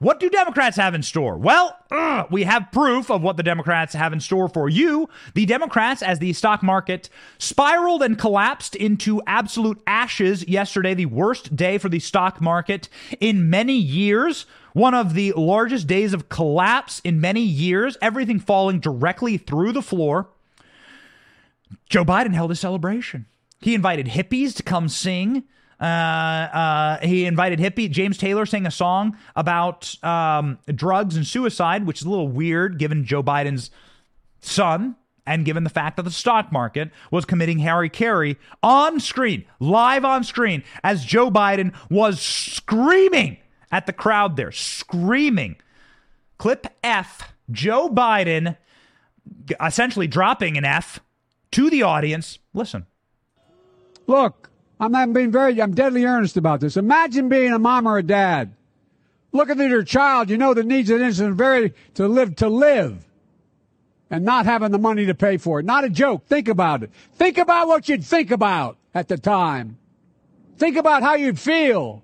What do Democrats have in store? Well, uh, we have proof of what the Democrats have in store for you. The Democrats, as the stock market spiraled and collapsed into absolute ashes yesterday, the worst day for the stock market in many years. One of the largest days of collapse in many years, everything falling directly through the floor. Joe Biden held a celebration. He invited hippies to come sing. Uh, uh, he invited hippie James Taylor sang a song about um, drugs and suicide, which is a little weird given Joe Biden's son and given the fact that the stock market was committing Harry Carey on screen, live on screen, as Joe Biden was screaming at the crowd there, screaming. Clip F, Joe Biden essentially dropping an F to the audience. Listen. Look, I'm not being very, I'm deadly earnest about this. Imagine being a mom or a dad. Looking at your child, you know that needs of an instant very to live, to live. And not having the money to pay for it. Not a joke. Think about it. Think about what you'd think about at the time. Think about how you'd feel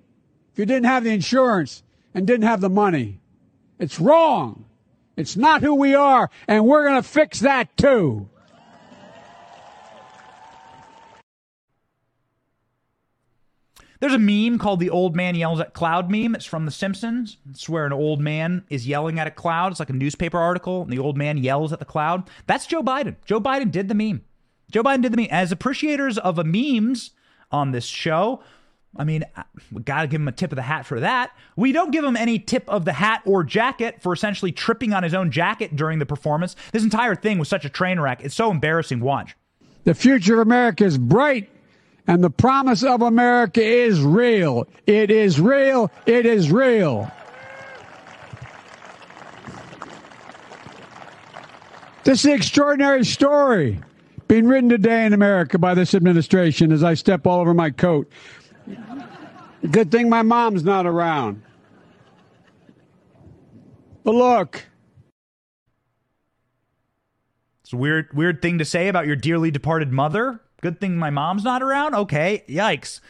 if you didn't have the insurance and didn't have the money. It's wrong. It's not who we are, and we're going to fix that too. There's a meme called the old man yells at cloud meme. It's from The Simpsons. It's where an old man is yelling at a cloud. It's like a newspaper article, and the old man yells at the cloud. That's Joe Biden. Joe Biden did the meme. Joe Biden did the meme. As appreciators of a memes on this show, I mean, we got to give him a tip of the hat for that. We don't give him any tip of the hat or jacket for essentially tripping on his own jacket during the performance. This entire thing was such a train wreck. It's so embarrassing. Watch. The future of America is bright and the promise of America is real. It is real. It is real. This is an extraordinary story. being written today in America by this administration as I step all over my coat. Good thing my mom's not around. But look, It's a weird, weird thing to say about your dearly departed mother. Good thing my mom's not around. Okay, yikes.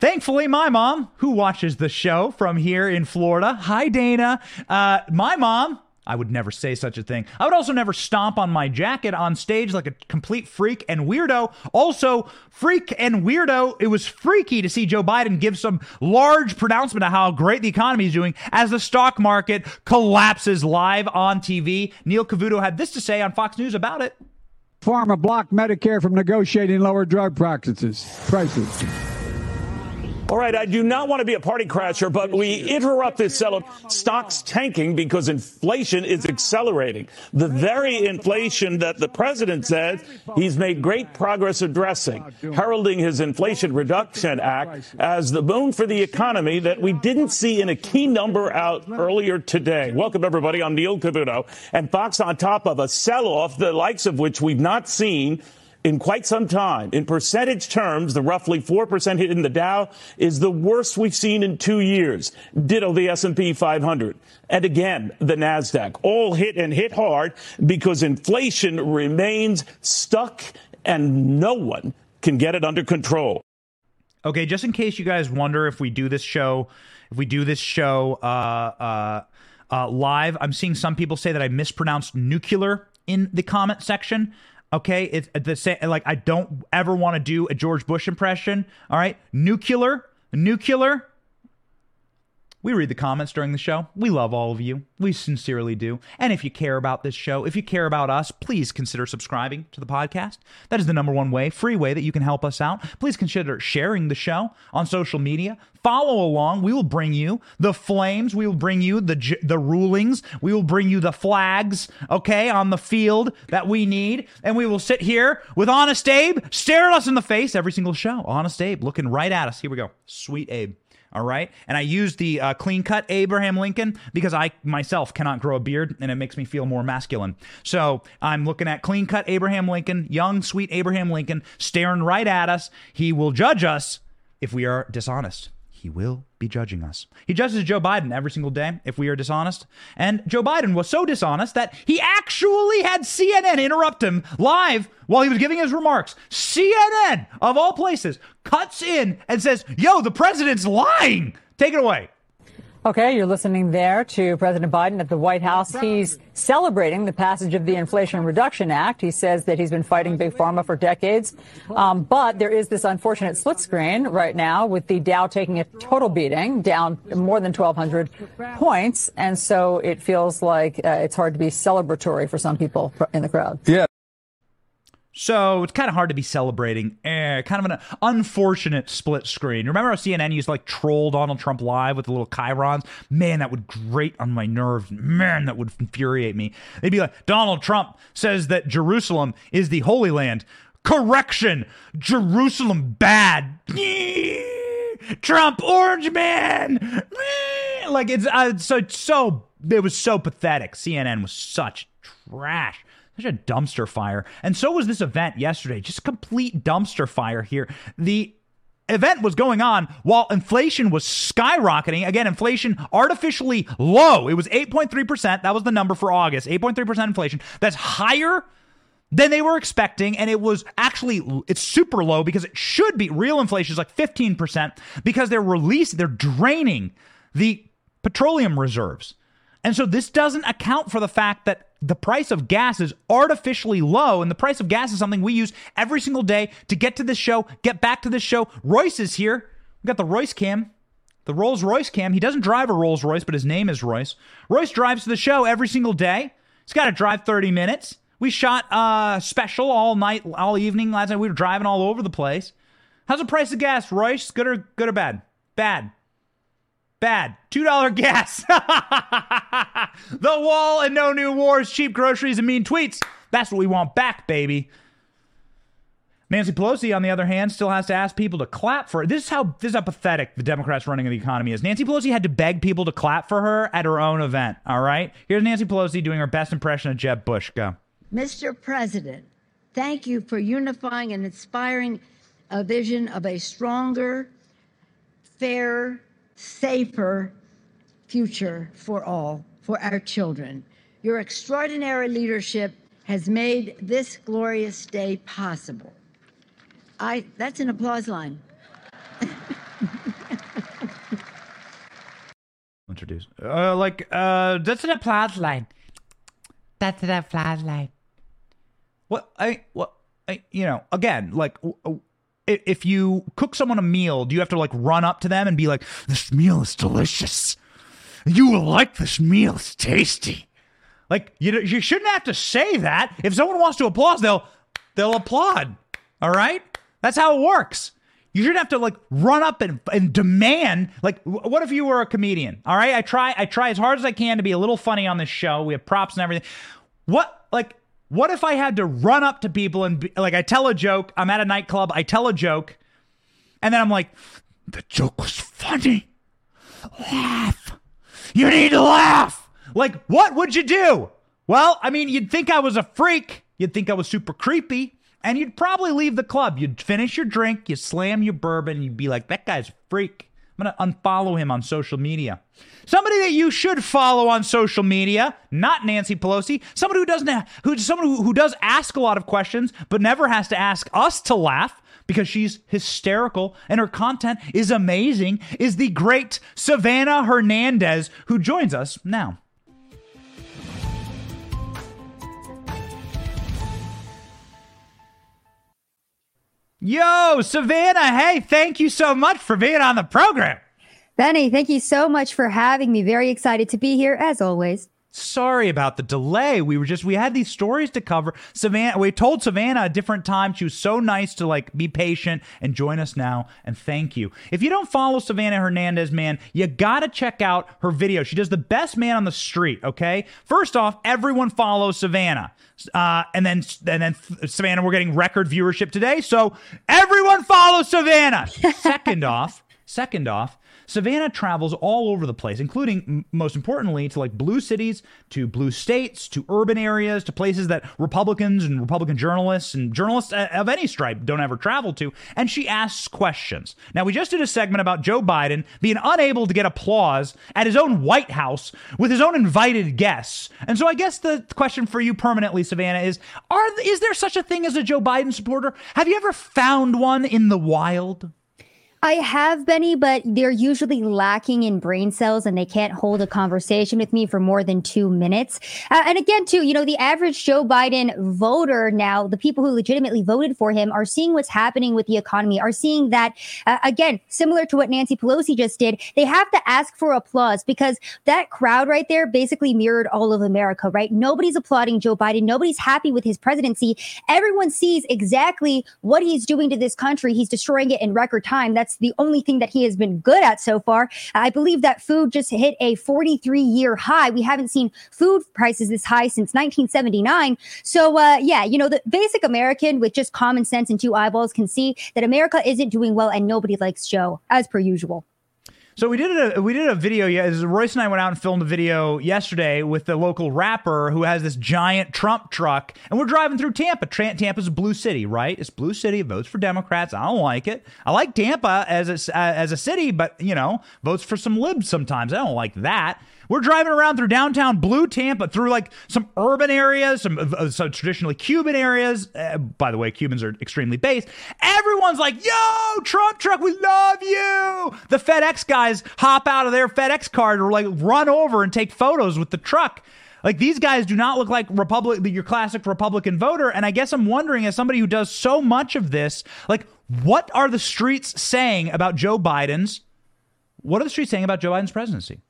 Thankfully, my mom, who watches the show from here in Florida, hi Dana. Uh, my mom, I would never say such a thing. I would also never stomp on my jacket on stage like a complete freak and weirdo. Also, freak and weirdo. It was freaky to see Joe Biden give some large pronouncement of how great the economy is doing as the stock market collapses live on TV. Neil Cavuto had this to say on Fox News about it. Pharma blocked Medicare from negotiating lower drug practices, prices. All right, I do not want to be a party crasher, but we interrupt this sell stocks tanking because inflation is accelerating. The very inflation that the president says he's made great progress addressing, heralding his Inflation Reduction Act as the boon for the economy that we didn't see in a key number out earlier today. Welcome, everybody. I'm Neil Cavuto. And Fox on top of a sell off, the likes of which we've not seen in quite some time. In percentage terms, the roughly 4% hit in the Dow is the worst we've seen in two years. Ditto the S&P 500. And again, the NASDAQ. All hit and hit hard because inflation remains stuck and no one can get it under control. Okay, just in case you guys wonder if we do this show, if we do this show uh, uh, uh, live, I'm seeing some people say that I mispronounced nuclear in the comment section. Okay, it's the same. Like I don't ever want to do a George Bush impression. All right, nuclear, nuclear. We read the comments during the show. We love all of you. We sincerely do. And if you care about this show, if you care about us, please consider subscribing to the podcast. That is the number one way, free way that you can help us out. Please consider sharing the show on social media. Follow along. We will bring you the flames. We will bring you the the rulings. We will bring you the flags, okay, on the field that we need. And we will sit here with Honest Abe stare at us in the face every single show. Honest Abe looking right at us. Here we go. Sweet Abe. All right. And I use the uh, clean cut Abraham Lincoln because I myself cannot grow a beard and it makes me feel more masculine. So I'm looking at clean cut Abraham Lincoln, young, sweet Abraham Lincoln, staring right at us. He will judge us if we are dishonest. He will be judging us. He judges Joe Biden every single day if we are dishonest. And Joe Biden was so dishonest that he actually had CNN interrupt him live while he was giving his remarks. CNN, of all places, cuts in and says, Yo, the president's lying. Take it away. Okay, you're listening there to President Biden at the White House. He's celebrating the passage of the Inflation Reduction Act. He says that he's been fighting big pharma for decades. Um, but there is this unfortunate split screen right now with the Dow taking a total beating, down more than 1,200 points. And so it feels like uh, it's hard to be celebratory for some people in the crowd. Yeah. So it's kind of hard to be celebrating. Eh, kind of an unfortunate split screen. Remember how CNN used to like troll Donald Trump live with the little chyrons? Man, that would grate on my nerves. Man, that would infuriate me. They'd be like, Donald Trump says that Jerusalem is the Holy Land. Correction, Jerusalem bad. <laughs> Trump orange man. <laughs> Like it's uh, so so. It was so pathetic. CNN was such trash such a dumpster fire. And so was this event yesterday, just complete dumpster fire here. The event was going on while inflation was skyrocketing. Again, inflation artificially low. It was 8.3%. That was the number for August. 8.3% inflation. That's higher than they were expecting and it was actually it's super low because it should be real inflation is like 15% because they're releasing they're draining the petroleum reserves. And so this doesn't account for the fact that the price of gas is artificially low, and the price of gas is something we use every single day to get to this show, get back to this show. Royce is here. We got the Royce cam, the Rolls Royce cam. He doesn't drive a Rolls Royce, but his name is Royce. Royce drives to the show every single day. He's got to drive 30 minutes. We shot a special all night, all evening last night. We were driving all over the place. How's the price of gas, Royce? Good or good or bad? Bad. Bad. $2 gas. <laughs> the wall and no new wars, cheap groceries and mean tweets. That's what we want back, baby. Nancy Pelosi, on the other hand, still has to ask people to clap for her. This is how this is how pathetic the Democrats running the economy is. Nancy Pelosi had to beg people to clap for her at her own event. All right, here's Nancy Pelosi doing her best impression of Jeb Bush. Go, Mr. President. Thank you for unifying and inspiring a vision of a stronger, fairer, safer future for all, for our children. Your extraordinary leadership has made this glorious day possible. I that's an applause line. Introduce. Uh, like, uh, that's an applause line. That's an applause line. What I what I you know again like w- w- if you cook someone a meal, do you have to like run up to them and be like, "This meal is delicious. You will like this meal. It's tasty." Like you you shouldn't have to say that. If someone wants to applaud, they'll they'll applaud. All right, that's how it works. You shouldn't have to like run up and, and demand like what if you were a comedian? All right, I try I try as hard as I can to be a little funny on this show. We have props and everything. What like what if I had to run up to people and be, like I tell a joke? I'm at a nightclub. I tell a joke, and then I'm like, the joke was funny. Laugh. You need to laugh. Like, what would you do? Well, I mean, you'd think I was a freak. You'd think I was super creepy. And you'd probably leave the club. You'd finish your drink, you'd slam your bourbon, you'd be like, that guy's a freak. I'm going to unfollow him on social media. Somebody that you should follow on social media, not Nancy Pelosi. Somebody who doesn't have, who someone who, who does ask a lot of questions, but never has to ask us to laugh because she's hysterical and her content is amazing, is the great Savanah Hernandez, who joins us now. Yo, Savanah, hey, thank you so much for being on the program. Benny, thank you so much for having me. Very excited to be here as always. Sorry about the delay. We were just we had these stories to cover. Savanah, we told Savanah a different time. She was so nice to like be patient and join us now. And thank you. If you don't follow Savanah Hernandez, man, you gotta check out her video. She does the best man on the street. Okay, first off, everyone follows Savanah. Uh, and then and then Savanah, we're getting record viewership today. So everyone follow Savanah. <laughs> Second off, second off, Savanah travels all over the place, including, most importantly, to like blue cities, to blue states, to urban areas, to places that Republicans and Republican journalists and journalists uh, of any stripe don't ever travel to. And she asks questions. Now, we just did a segment about Joe Biden being unable to get applause at his own White House with his own invited guests. And so I guess the question for you permanently, Savanah, is are is there such a thing as a Joe Biden supporter? Have you ever found one in the wild? I have, Benny, but they're usually lacking in brain cells and they can't hold a conversation with me for more than two minutes. Uh, and again, too, you know, the average Joe Biden voter now, the people who legitimately voted for him are seeing what's happening with the economy, are seeing that, uh, again, similar to what Nancy Pelosi just did, they have to ask for applause because that crowd right there basically mirrored all of America, right? Nobody's applauding Joe Biden. Nobody's happy with his presidency. Everyone sees exactly what he's doing to this country. He's destroying it in record time. That's the only thing that he has been good at so far. I believe that food just hit a 43 year high. We haven't seen food prices this high since 1979. So, uh, yeah, you know, the basic American with just common sense and two eyeballs can see that America isn't doing well and nobody likes Joe, as per usual. So we did a we did a video. Yeah, Royce and I went out and filmed a video yesterday with the local rapper who has this giant Trump truck, and we're driving through Tampa. Tampa's a blue city, right? It's blue city. Votes for Democrats. I don't like it. I like Tampa as a, as a city, but you know, votes for some libs sometimes. I don't like that. We're driving around through downtown Blue Tampa, through like some urban areas, some, uh, some traditionally Cuban areas. Uh, by the way, Cubans are extremely based. Everyone's like, "Yo, Trump truck, we love you." The FedEx guys hop out of their FedEx car to like run over and take photos with the truck. Like these guys do not look like Republic, your classic Republican voter. And I guess I'm wondering, as somebody who does so much of this, like, what are the streets saying about Joe Biden's? What are the streets saying about Joe Biden's presidency?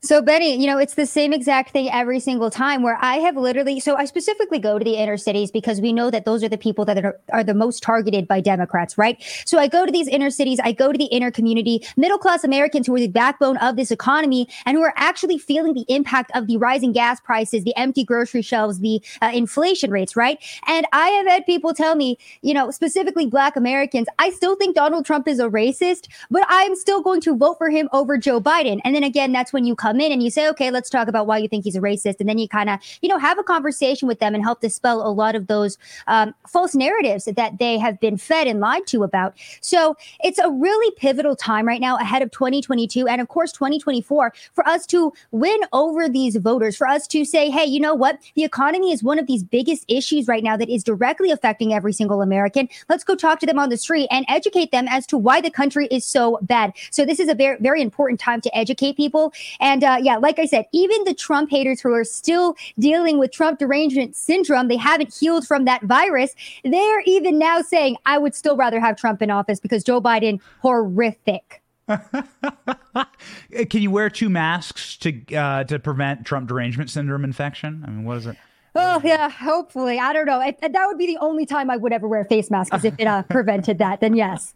So, Benny, you know, it's the same exact thing every single time where I have literally, so I specifically go to the inner cities because we know that those are the people that are, are the most targeted by Democrats, right? So I go to these inner cities, I go to the inner community, middle class Americans who are the backbone of this economy and who are actually feeling the impact of the rising gas prices, the empty grocery shelves, the uh, inflation rates, right? And I have had people tell me, you know, specifically black Americans, I still think Donald Trump is a racist, but I'm still going to vote for him over Joe Biden. And then again, that's when you come come in and you say, okay, let's talk about why you think he's a racist. And then you kind of, you know, have a conversation with them and help dispel a lot of those um, false narratives that they have been fed and lied to about. So it's a really pivotal time right now ahead of 2022 and of course 2024 for us to win over these voters, for us to say, hey, you know what? The economy is one of these biggest issues right now that is directly affecting every single American. Let's go talk to them on the street and educate them as to why the country is so bad. So this is a very, very important time to educate people. And uh, yeah, like I said, even the Trump haters who are still dealing with Trump derangement syndrome, they haven't healed from that virus. They're even now saying, I would still rather have Trump in office because Joe Biden, horrific. <laughs> Can you wear two masks to uh, to prevent Trump derangement syndrome infection? I mean, what is it? Oh yeah, hopefully. I don't know. It, that would be the only time I would ever wear a face mask, because if it uh, prevented that, then yes.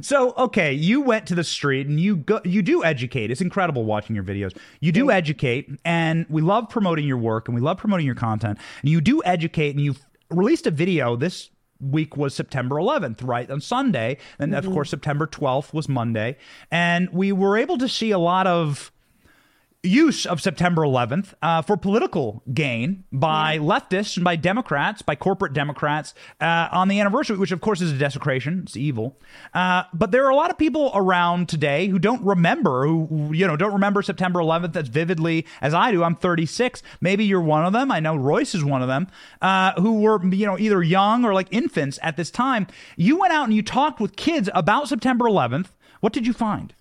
So okay, you went to the street and you go, you do educate. It's incredible watching your videos. You do educate, and we love promoting your work and we love promoting your content. And you do educate, and you've released a video this week was September 11th, right on Sunday, and mm-hmm. of course September 12th was Monday, and we were able to see a lot of use of September 11th uh, for political gain by yeah. leftists and by Democrats, by corporate Democrats uh, on the anniversary, which of course is a desecration. It's evil. Uh, but there are a lot of people around today who don't remember, who, you know, don't remember September 11th as vividly as I do. I'm 36. Maybe you're one of them. I know Royce is one of them uh, who were, you know, either young or like infants at this time. You went out and you talked with kids about September 11th. What did you find?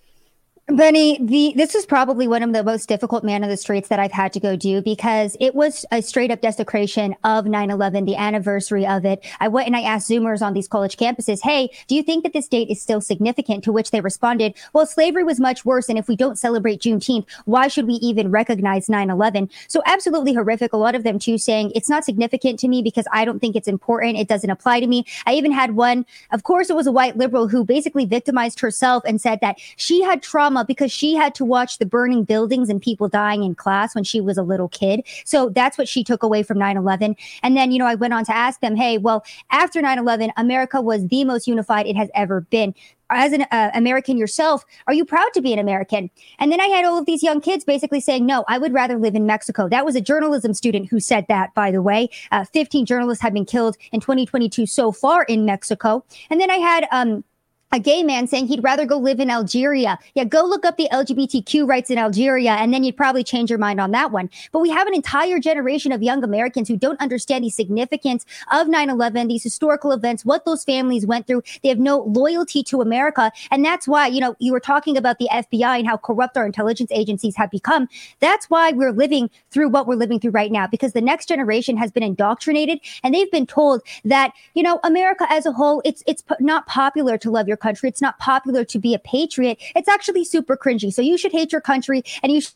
Benny, the this is probably one of the most difficult man of the streets that I've had to go do because it was a straight up desecration of 9/11, the anniversary of it. I went and I asked Zoomers on these college campuses, "Hey, do you think that this date is still significant?" To which they responded, "Well, slavery was much worse, and if we don't celebrate Juneteenth, why should we even recognize 9/11?" So absolutely horrific. A lot of them too saying it's not significant to me because I don't think it's important. It doesn't apply to me. I even had one, of course, it was a white liberal who basically victimized herself and said that she had trauma because she had to watch the burning buildings and people dying in class when she was a little kid. So that's what she took away from 9 11. And then, you know, I went on to ask them, hey, well, after 9 11, America was the most unified it has ever been as an uh, American yourself, are you proud to be an American? And then I had all of these young kids basically saying, no, I would rather live in Mexico. That was a journalism student who said that, by the way. Uh, 15 journalists have been killed in 2022 so far in Mexico. And then I had um, a gay man saying he'd rather go live in Algeria. Yeah, go look up the LGBTQ rights in Algeria, and then you'd probably change your mind on that one. But we have an entire generation of young Americans who don't understand the significance of 9 11, these historical events, what those families went through. They have no loyalty to America. And that's why, you know, you were talking about the FBI and how corrupt our intelligence agencies have become. That's why we're living through what we're living through right now, because the next generation has been indoctrinated and they've been told that, you know, America as a whole, it's, it's not popular to love your country. It's not popular to be a patriot. It's actually super cringy. So you should hate your country and you should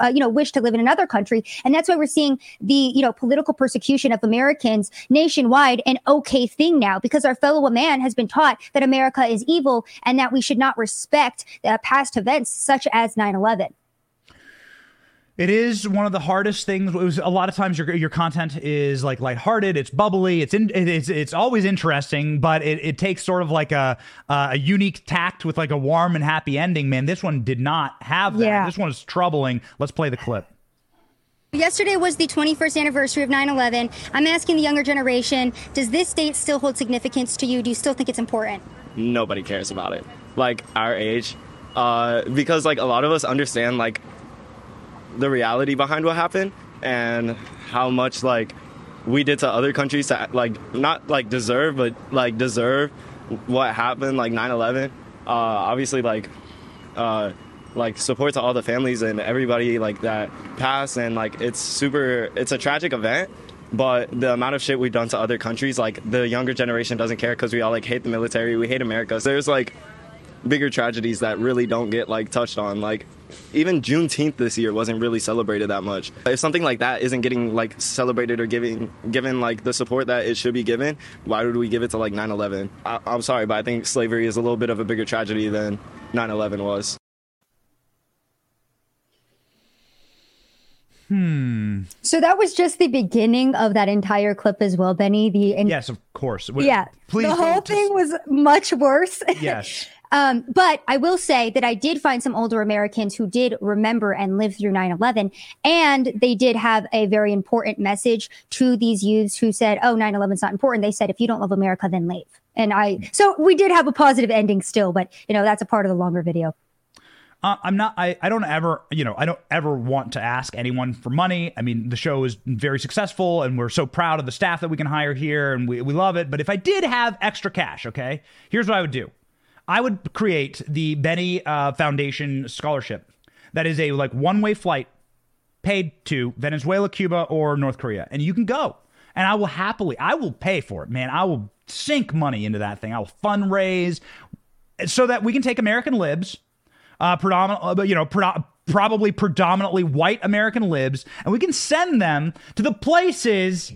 uh, you know, wish to live in another country. And that's why we're seeing the, you know, political persecution of Americans nationwide an okay thing now because our fellow man has been taught that America is evil and that we should not respect uh, past events such as 9 11. It is one of the hardest things. It was a lot of times your your content is like lighthearted, it's bubbly, it's in, it's it's always interesting, but it, it takes sort of like a uh, a unique tact with like a warm and happy ending. Man, this one did not have that. Yeah. This one is troubling. Let's play the clip. Yesterday was the 21st anniversary of 9 11. I'm asking the younger generation does this date still hold significance to you? Do you still think it's important? Nobody cares about it. Like our age. Uh, because like a lot of us understand like the reality behind what happened and how much like we did to other countries to like not like deserve but like deserve what happened like 9-11 uh, obviously like uh, like support to all the families and everybody like that passed and like it's super it's a tragic event but the amount of shit we've done to other countries like the younger generation doesn't care because we all like hate the military we hate america. So there's like bigger tragedies that really don't get like touched on like even Juneteenth this year wasn't really celebrated that much. If something like that isn't getting like celebrated or giving given like the support that it should be given, why would we give it to like 9/11? I- I'm sorry, but I think slavery is a little bit of a bigger tragedy than 9/11 was. Hmm. So that was just the beginning of that entire clip as well, Benny. The yes, of course. Yeah. Please. The whole don't thing was much worse. Yes. Um, but I will say that I did find some older Americans who did remember and live through 9 11. And they did have a very important message to these youths who said, oh, 9 11 is not important. They said, if you don't love America, then leave. And I, so we did have a positive ending still, but you know, that's a part of the longer video. Uh, I'm not. I, I don't ever. You know. I don't ever want to ask anyone for money. I mean, the show is very successful, and we're so proud of the staff that we can hire here, and we we love it. But if I did have extra cash, okay, here's what I would do. I would create the Benny uh, Foundation scholarship. That is a like one way flight paid to Venezuela, Cuba, or North Korea, and you can go. And I will happily. I will pay for it, man. I will sink money into that thing. I will fundraise so that we can take American libs uh, predominant, you know, probably predominantly white American libs, and we can send them to the places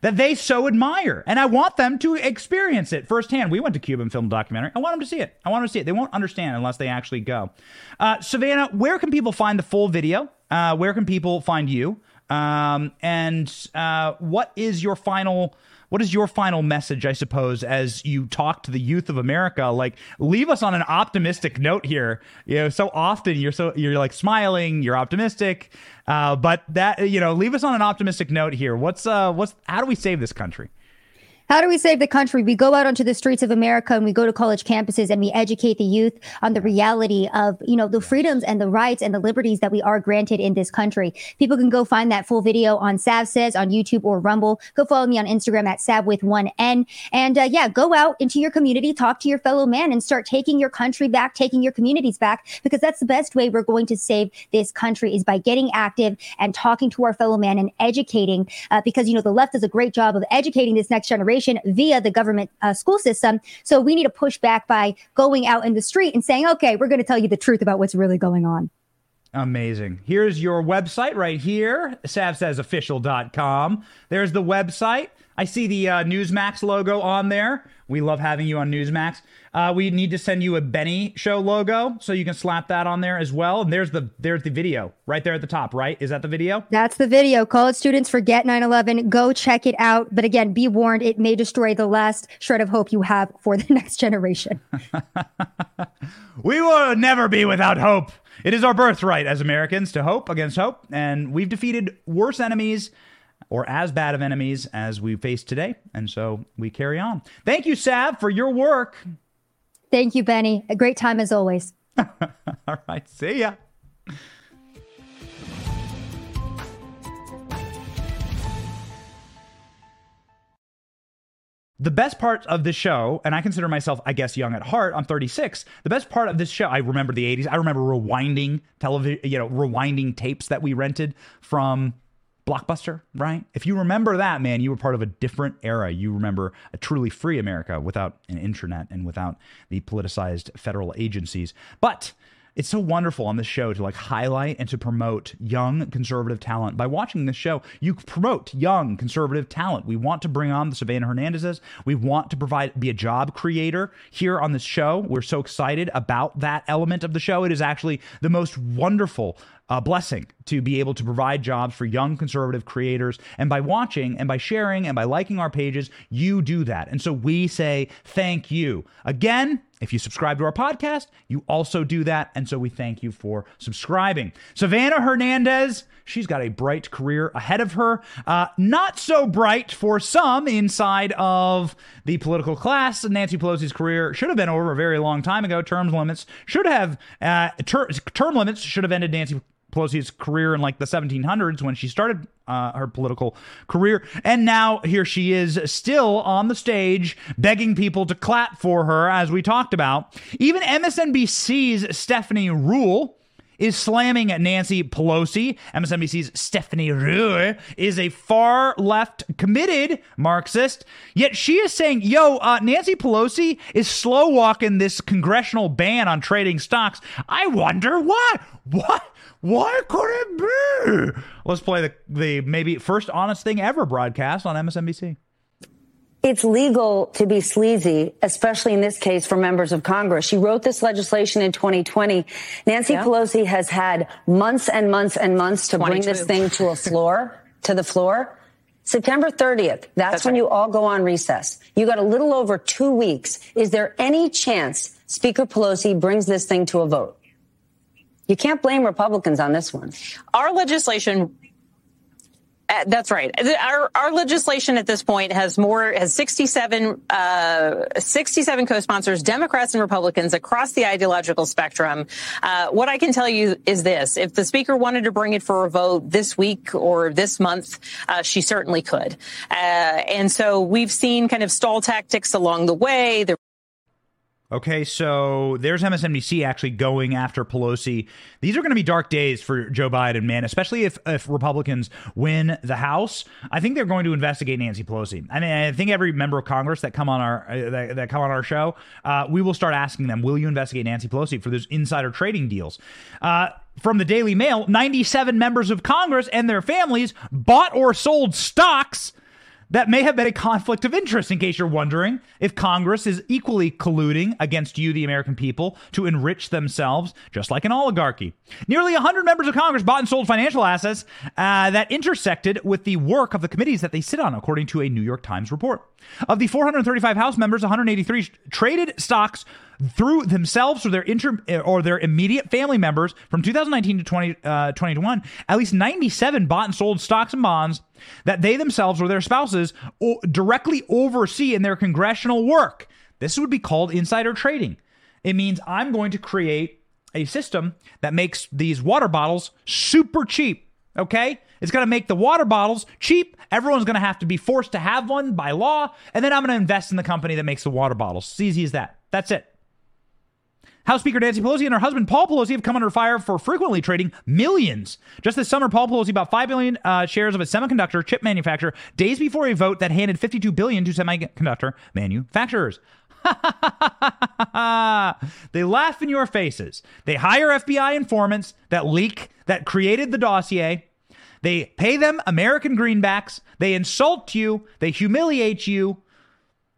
that they so admire. And I want them to experience it firsthand. We went to Cuba and filmed a documentary. I want them to see it. I want them to see it. They won't understand unless they actually go. Uh, Savanah, where can people find the full video? Uh, where can people find you? Um, and uh, what is your final what is your final message, I suppose, as you talk to the youth of America? Like, leave us on an optimistic note here. You know, so often you're so you're like smiling, you're optimistic, uh, but that you know, leave us on an optimistic note here. What's uh, what's how do we save this country? How do we save the country? We go out onto the streets of America and we go to college campuses and we educate the youth on the reality of, you know, the freedoms and the rights and the liberties that we are granted in this country. People can go find that full video on Sav Says on YouTube or Rumble. Go follow me on Instagram at Sav with one N. And uh, yeah, go out into your community, talk to your fellow man and start taking your country back, taking your communities back, because that's the best way we're going to save this country is by getting active and talking to our fellow man and educating, uh, because, you know, the left does a great job of educating this next generation via the government uh, school system. So we need to push back by going out in the street and saying, okay, we're going to tell you the truth about what's really going on. Amazing. Here's your website right here, savsaysofficial.com. There's the website. I see the uh, Newsmax logo on there. We love having you on Newsmax. Uh, we need to send you a Benny Show logo, so you can slap that on there as well. And there's the there's the video right there at the top. Right? Is that the video? That's the video. College students forget 9/11. Go check it out. But again, be warned: it may destroy the last shred of hope you have for the <laughs> next generation. <laughs> we will never be without hope. It is our birthright as Americans to hope against hope, and we've defeated worse enemies or as bad of enemies as we face today. And so we carry on. Thank you, Sav, for your work. Thank you, Benny. A great time as always. <laughs> All right. See ya. The best part of this show, and I consider myself, I guess, young at heart. I'm 36. The best part of this show, I remember the 80s. I remember rewinding television, you know, rewinding tapes that we rented from Blockbuster, right? If you remember that, man, you were part of a different era. You remember a truly free America without an internet and without the politicized federal agencies. But it's so wonderful on this show to like highlight and to promote young conservative talent. By watching this show, you promote young conservative talent. We want to bring on the Savanah Hernandezes. We want to provide be a job creator here on this show. We're so excited about that element of the show. It is actually the most wonderful uh, blessing to be able to provide jobs for young conservative creators. And by watching and by sharing and by liking our pages, you do that. And so we say thank you. Again, if you subscribe to our podcast, you also do that. And so we thank you for subscribing. Savanah Hernandez, she's got a bright career ahead of her. Uh, not so bright for some inside of the political class. Nancy Pelosi's career should have been over a very long time ago. Term limits should have, uh, ter- term limits should have ended Nancy Pelosi's career in like the 1700s when she started uh, her political career. And now here she is still on the stage begging people to clap for her, as we talked about. Even MSNBC's Stephanie Ruhle is slamming Nancy Pelosi. MSNBC's Stephanie Ruhle is a far left committed Marxist, yet she is saying, yo, uh, Nancy Pelosi is slow walking this congressional ban on trading stocks. I wonder why. What? Why could it be? Let's play the, the maybe first honest thing ever broadcast on MSNBC. It's legal to be sleazy, especially in this case for members of Congress. She wrote this legislation in 2020. Nancy yeah. Pelosi has had months and months and months to bring this thing to a floor, to the floor. September 30th, that's, that's when right. you all go on recess. You got a little over two weeks. Is there any chance Speaker Pelosi brings this thing to a vote? You can't blame Republicans on this one. Our legislation uh, that's right. Our, our legislation at this point has more has 67 uh, 67 co-sponsors, Democrats and Republicans across the ideological spectrum. Uh, what I can tell you is this: if the speaker wanted to bring it for a vote this week or this month, uh, she certainly could. Uh, and so we've seen kind of stall tactics along the way. The Okay, so there's MSNBC actually going after Pelosi. These are going to be dark days for Joe Biden, man, especially if, if Republicans win the House. I think they're going to investigate Nancy Pelosi. I mean, I think every member of Congress that come on our uh, that, that, come on our show, uh, we will start asking them, "Will you investigate Nancy Pelosi for those insider trading deals?" Uh, from the Daily Mail, 97 members of Congress and their families bought or sold stocks that may have been a conflict of interest, in case you're wondering, if Congress is equally colluding against you, the American people, to enrich themselves, just like an oligarchy. Nearly 100 members of Congress bought and sold financial assets uh, that intersected with the work of the committees that they sit on, according to a New York Times report. Of the 435 House members, 183 traded stocks through themselves or their inter or their immediate family members from 2019 to 20, uh, 2021. At least 97 bought and sold stocks and bonds that they themselves or their spouses o- directly oversee in their congressional work. This would be called insider trading. It means I'm going to create a system that makes these water bottles super cheap. Okay? It's going to make the water bottles cheap. Everyone's going to have to be forced to have one by law. And then I'm going to invest in the company that makes the water bottles. It's easy as that. That's it. House Speaker Nancy Pelosi and her husband Paul Pelosi have come under fire for frequently trading millions. Just this summer, Paul Pelosi bought 5 billion uh, shares of a semiconductor chip manufacturer days before a vote that handed 52 billion to semiconductor manufacturers. <laughs> they laugh in your faces. They hire FBI informants that leak, that created the dossier. They pay them American greenbacks. They insult you. They humiliate you.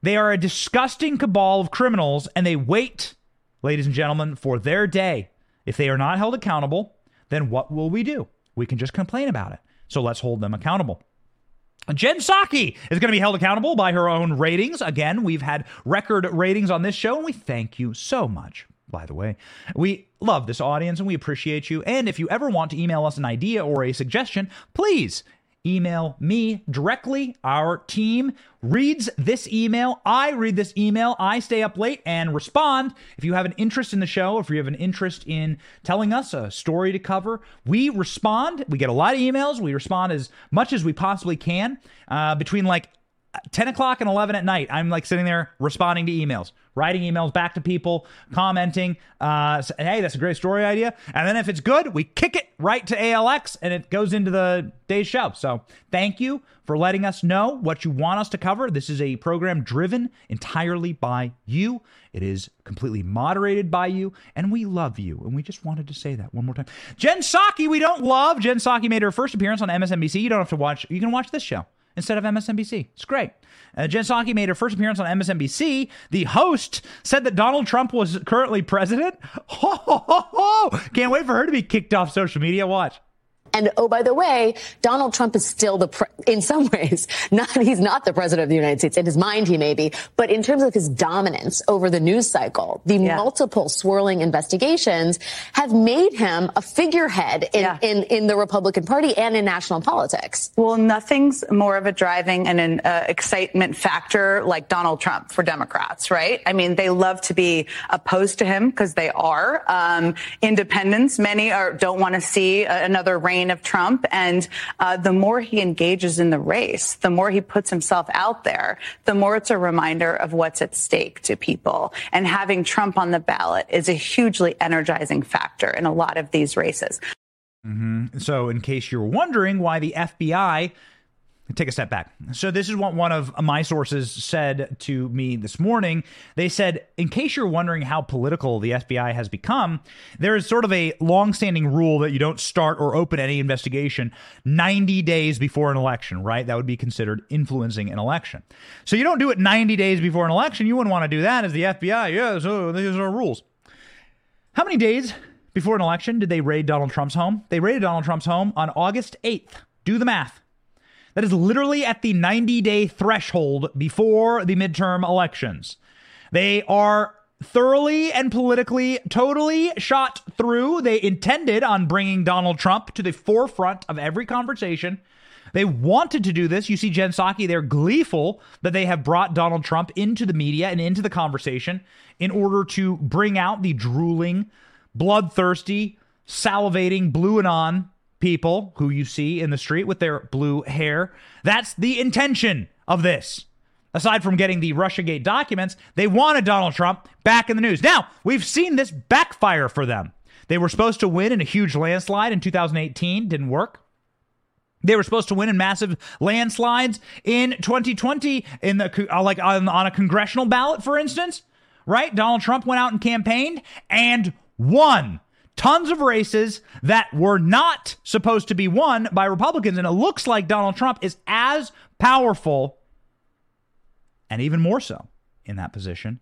They are a disgusting cabal of criminals, and they wait ladies and gentlemen, for their day. If they are not held accountable, then what will we do? We can just complain about it. So let's hold them accountable. Jen Psaki is going to be held accountable by her own ratings. Again, we've had record ratings on this show, and we thank you so much. By the way, we love this audience and we appreciate you. And if you ever want to email us an idea or a suggestion, please email me directly. Our team reads this email. I read this email. I stay up late and respond. If you have an interest in the show, if you have an interest in telling us a story to cover, we respond. We get a lot of emails. We respond as much as we possibly can uh, between like 10 o'clock and 11 at night, I'm like sitting there responding to emails, writing emails back to people, commenting, uh, hey, that's a great story idea. And then if it's good, we kick it right to ALX and it goes into the day's show. So thank you for letting us know what you want us to cover. This is a program driven entirely by you. It is completely moderated by you, and we love you. And we just wanted to say that one more time. Jen Psaki, we don't love. Jen Psaki made her first appearance on MSNBC. You don't have to watch, you can watch this show instead of MSNBC. It's great. Uh, Jen Psaki made her first appearance on MSNBC. The host said that Donald Trump was currently president. <laughs> Ho, ho, ho, ho. Can't wait for her to be kicked off social media. Watch. And oh, by the way, Donald Trump is still the, pre- <laughs> in some ways, not, he's not the president of the United States. In his mind, he may be. But in terms of his dominance over the news cycle, the yeah. multiple swirling investigations have made him a figurehead in, yeah. in, in, the Republican Party and in national politics. Well, nothing's more of a driving and an uh, excitement factor like Donald Trump for Democrats, right? I mean, they love to be opposed to him because they are. Um, independents, many are, don't want to see another reign of Trump. And uh, the more he engages in the race, the more he puts himself out there, the more it's a reminder of what's at stake to people. And having Trump on the ballot is a hugely energizing factor in a lot of these races. Mm-hmm. So, in case you're wondering why the FBI take a step back. So, this is what one of my sources said to me this morning. They said, in case you're wondering how political the FBI has become, there is sort of a long-standing rule that you don't start or open any investigation 90 days before an election, right? That would be considered influencing an election. So, you don't do it 90 days before an election. You wouldn't want to do that as the FBI. Yeah, so these are rules. How many days before an election did they raid Donald Trump's home? They raided Donald Trump's home on August 8th. Do the math. That is literally at the 90 day threshold before the midterm elections. They are thoroughly and politically totally shot through. They intended on bringing Donald Trump to the forefront of every conversation. They wanted to do this. You see Jen Psaki, they're gleeful that they have brought Donald Trump into the media and into the conversation in order to bring out the drooling, bloodthirsty, salivating, blue and on people who you see in the street with their blue hair. That's the intention of this. Aside from getting the Russiagate documents, they wanted Donald Trump back in the news. Now, we've seen this backfire for them. They were supposed to win in a huge landslide in 2018, didn't work. They were supposed to win in massive landslides in 2020 in the uh, like on, on a congressional ballot, for instance. Right? Donald Trump went out and campaigned and won tons of races that were not supposed to be won by Republicans. And it looks like Donald Trump is as powerful and even more so in that position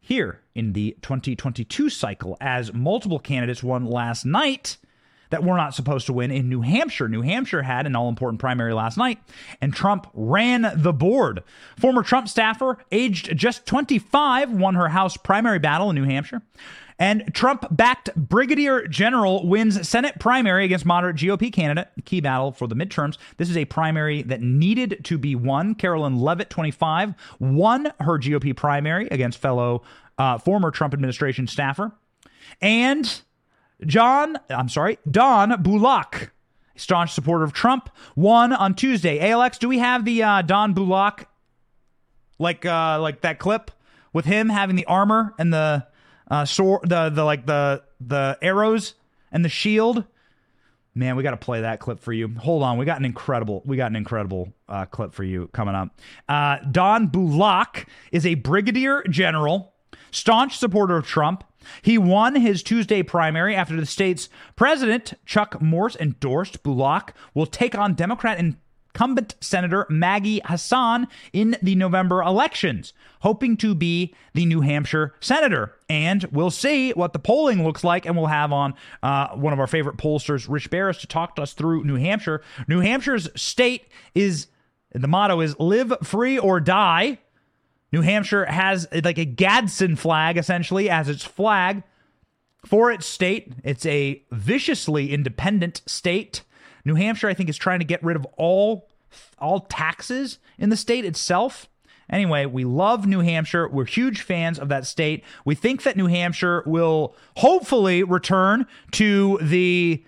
here in the 2022 cycle as multiple candidates won last night that were not supposed to win in New Hampshire. New Hampshire had an all important primary last night, and Trump ran the board. Former Trump staffer, aged just 25, won her House primary battle in New Hampshire. And Trump backed Brigadier General wins Senate primary against moderate GOP candidate. Key battle for the midterms. This is a primary that needed to be won. Karoline Leavitt, 25, won her GOP primary against fellow uh, former Trump administration staffer. And John, I'm sorry, Don Bolduc, staunch supporter of Trump, won on Tuesday. ALX, do we have the uh, Don Bolduc, like uh, like that clip with him having the armor and the uh, sword, the the like the the arrows and the shield? Man, we got to play that clip for you. Hold on, we got an incredible, we got an incredible uh, clip for you coming up. Uh, Don Bolduc is a brigadier general, staunch supporter of Trump. He won his Tuesday primary after the state's president, Chuck Morse, endorsed Bolduc will take on Democrat incumbent Senator Maggie Hassan in the November elections, hoping to be the New Hampshire senator. And we'll see what the polling looks like, and we'll have on uh, one of our favorite pollsters, Rich Baris, to talk to us through New Hampshire. New Hampshire's state is the motto is live free or die. New Hampshire has like a Gadsden flag essentially as its flag for its state. It's a viciously independent state. New Hampshire, I think, is trying to get rid of all all taxes in the state itself. Anyway, we love New Hampshire. We're huge fans of that state. We think that New Hampshire will hopefully return to the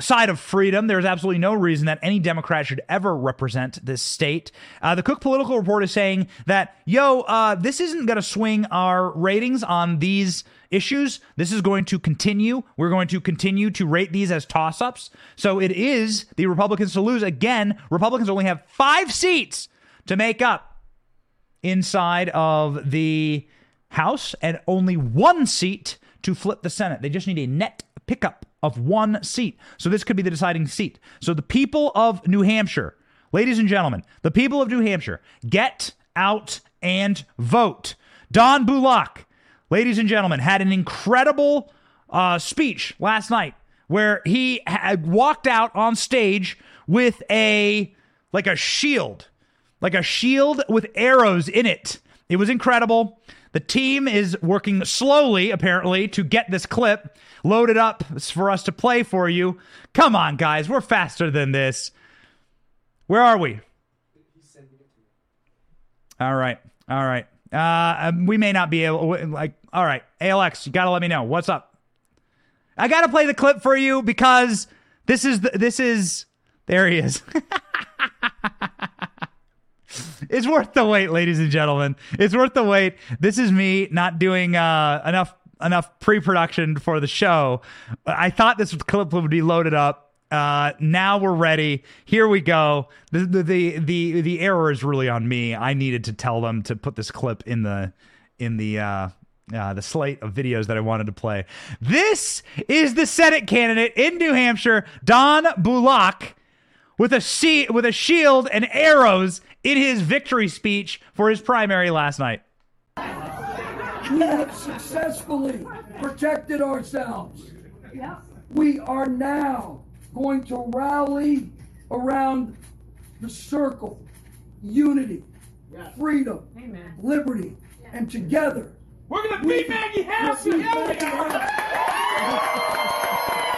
side of freedom. There's absolutely no reason that any Democrat should ever represent this state. Uh, the Cook Political Report is saying that, yo, uh, this isn't going to swing our ratings on these issues. This is going to continue. We're going to continue to rate these as toss ups. So it is the Republicans to lose. Again, Republicans only have five seats to make up inside of the House and only one seat to flip the Senate. They just need a net pickup of one seat. So this could be the deciding seat. So the people of New Hampshire, ladies and gentlemen, the people of New Hampshire, get out and vote. Don Bolduc, ladies and gentlemen, had an incredible uh, speech last night where he had walked out on stage with a like a shield, like a shield with arrows in it. It was incredible. The team is working slowly, apparently, to get this clip loaded up for us to play for you. Come on, guys. We're faster than this. Where are we? All right. All right. Uh, um, we may not be able, like, all right. ALX, you got to let me know. What's up? I got to play the clip for you because this is, the, this is, there he is. <laughs> <laughs> it's worth the wait, ladies and gentlemen. It's worth the wait. This is me not doing uh, enough enough pre-production for the show. I thought this clip would be loaded up. Uh, now we're ready. Here we go. The, the the the the error is really on me. I needed to tell them to put this clip in the in the uh, uh, the slate of videos that I wanted to play. This is the Senate candidate in New Hampshire, Don Bolduc, with a sea, with a shield and arrows in his victory speech for his primary last night. We have successfully protected ourselves. We are now going to rally around the circle, unity, freedom, liberty, and together. We're gonna beat Maggie Hassan. <laughs>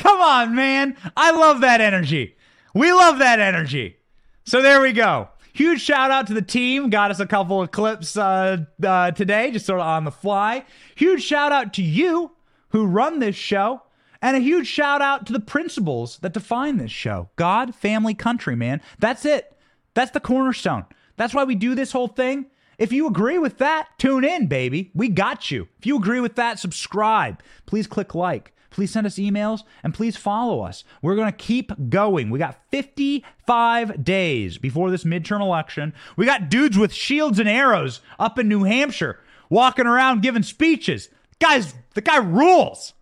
Come on, man. I love that energy. We love that energy. So there we go. Huge shout out to the team. Got us a couple of clips uh, uh, today, just sort of on the fly. Huge shout out to you who run this show. And a huge shout out to the principles that define this show God, family, country, man. That's it. That's the cornerstone. That's why we do this whole thing. If you agree with that, tune in, baby. We got you. If you agree with that, subscribe. Please click like. Please send us emails and please follow us. We're going to keep going. We got 55 days before this midterm election. We got dudes with shields and arrows up in New Hampshire walking around giving speeches. Guys, the guy rules.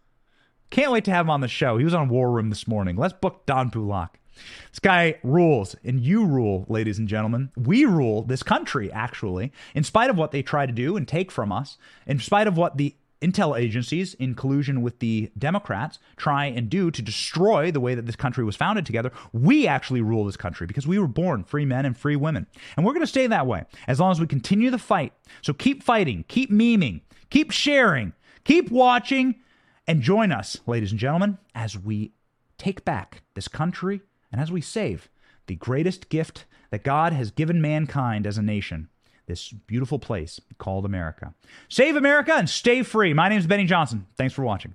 Can't wait to have him on the show. He was on War Room this morning. Let's book Don Bolduc. This guy rules, and you rule, ladies and gentlemen. We rule this country, actually, in spite of what they try to do and take from us, in spite of what the intel agencies, in collusion with the Democrats, try and do to destroy the way that this country was founded together. We actually rule this country because we were born free men and free women. And we're going to stay that way as long as we continue the fight. So keep fighting, keep memeing, keep sharing, keep watching, and join us, ladies and gentlemen, as we take back this country and as we save the greatest gift that God has given mankind as a nation this beautiful place called America. Save America and stay free. My name is Benny Johnson. Thanks for watching.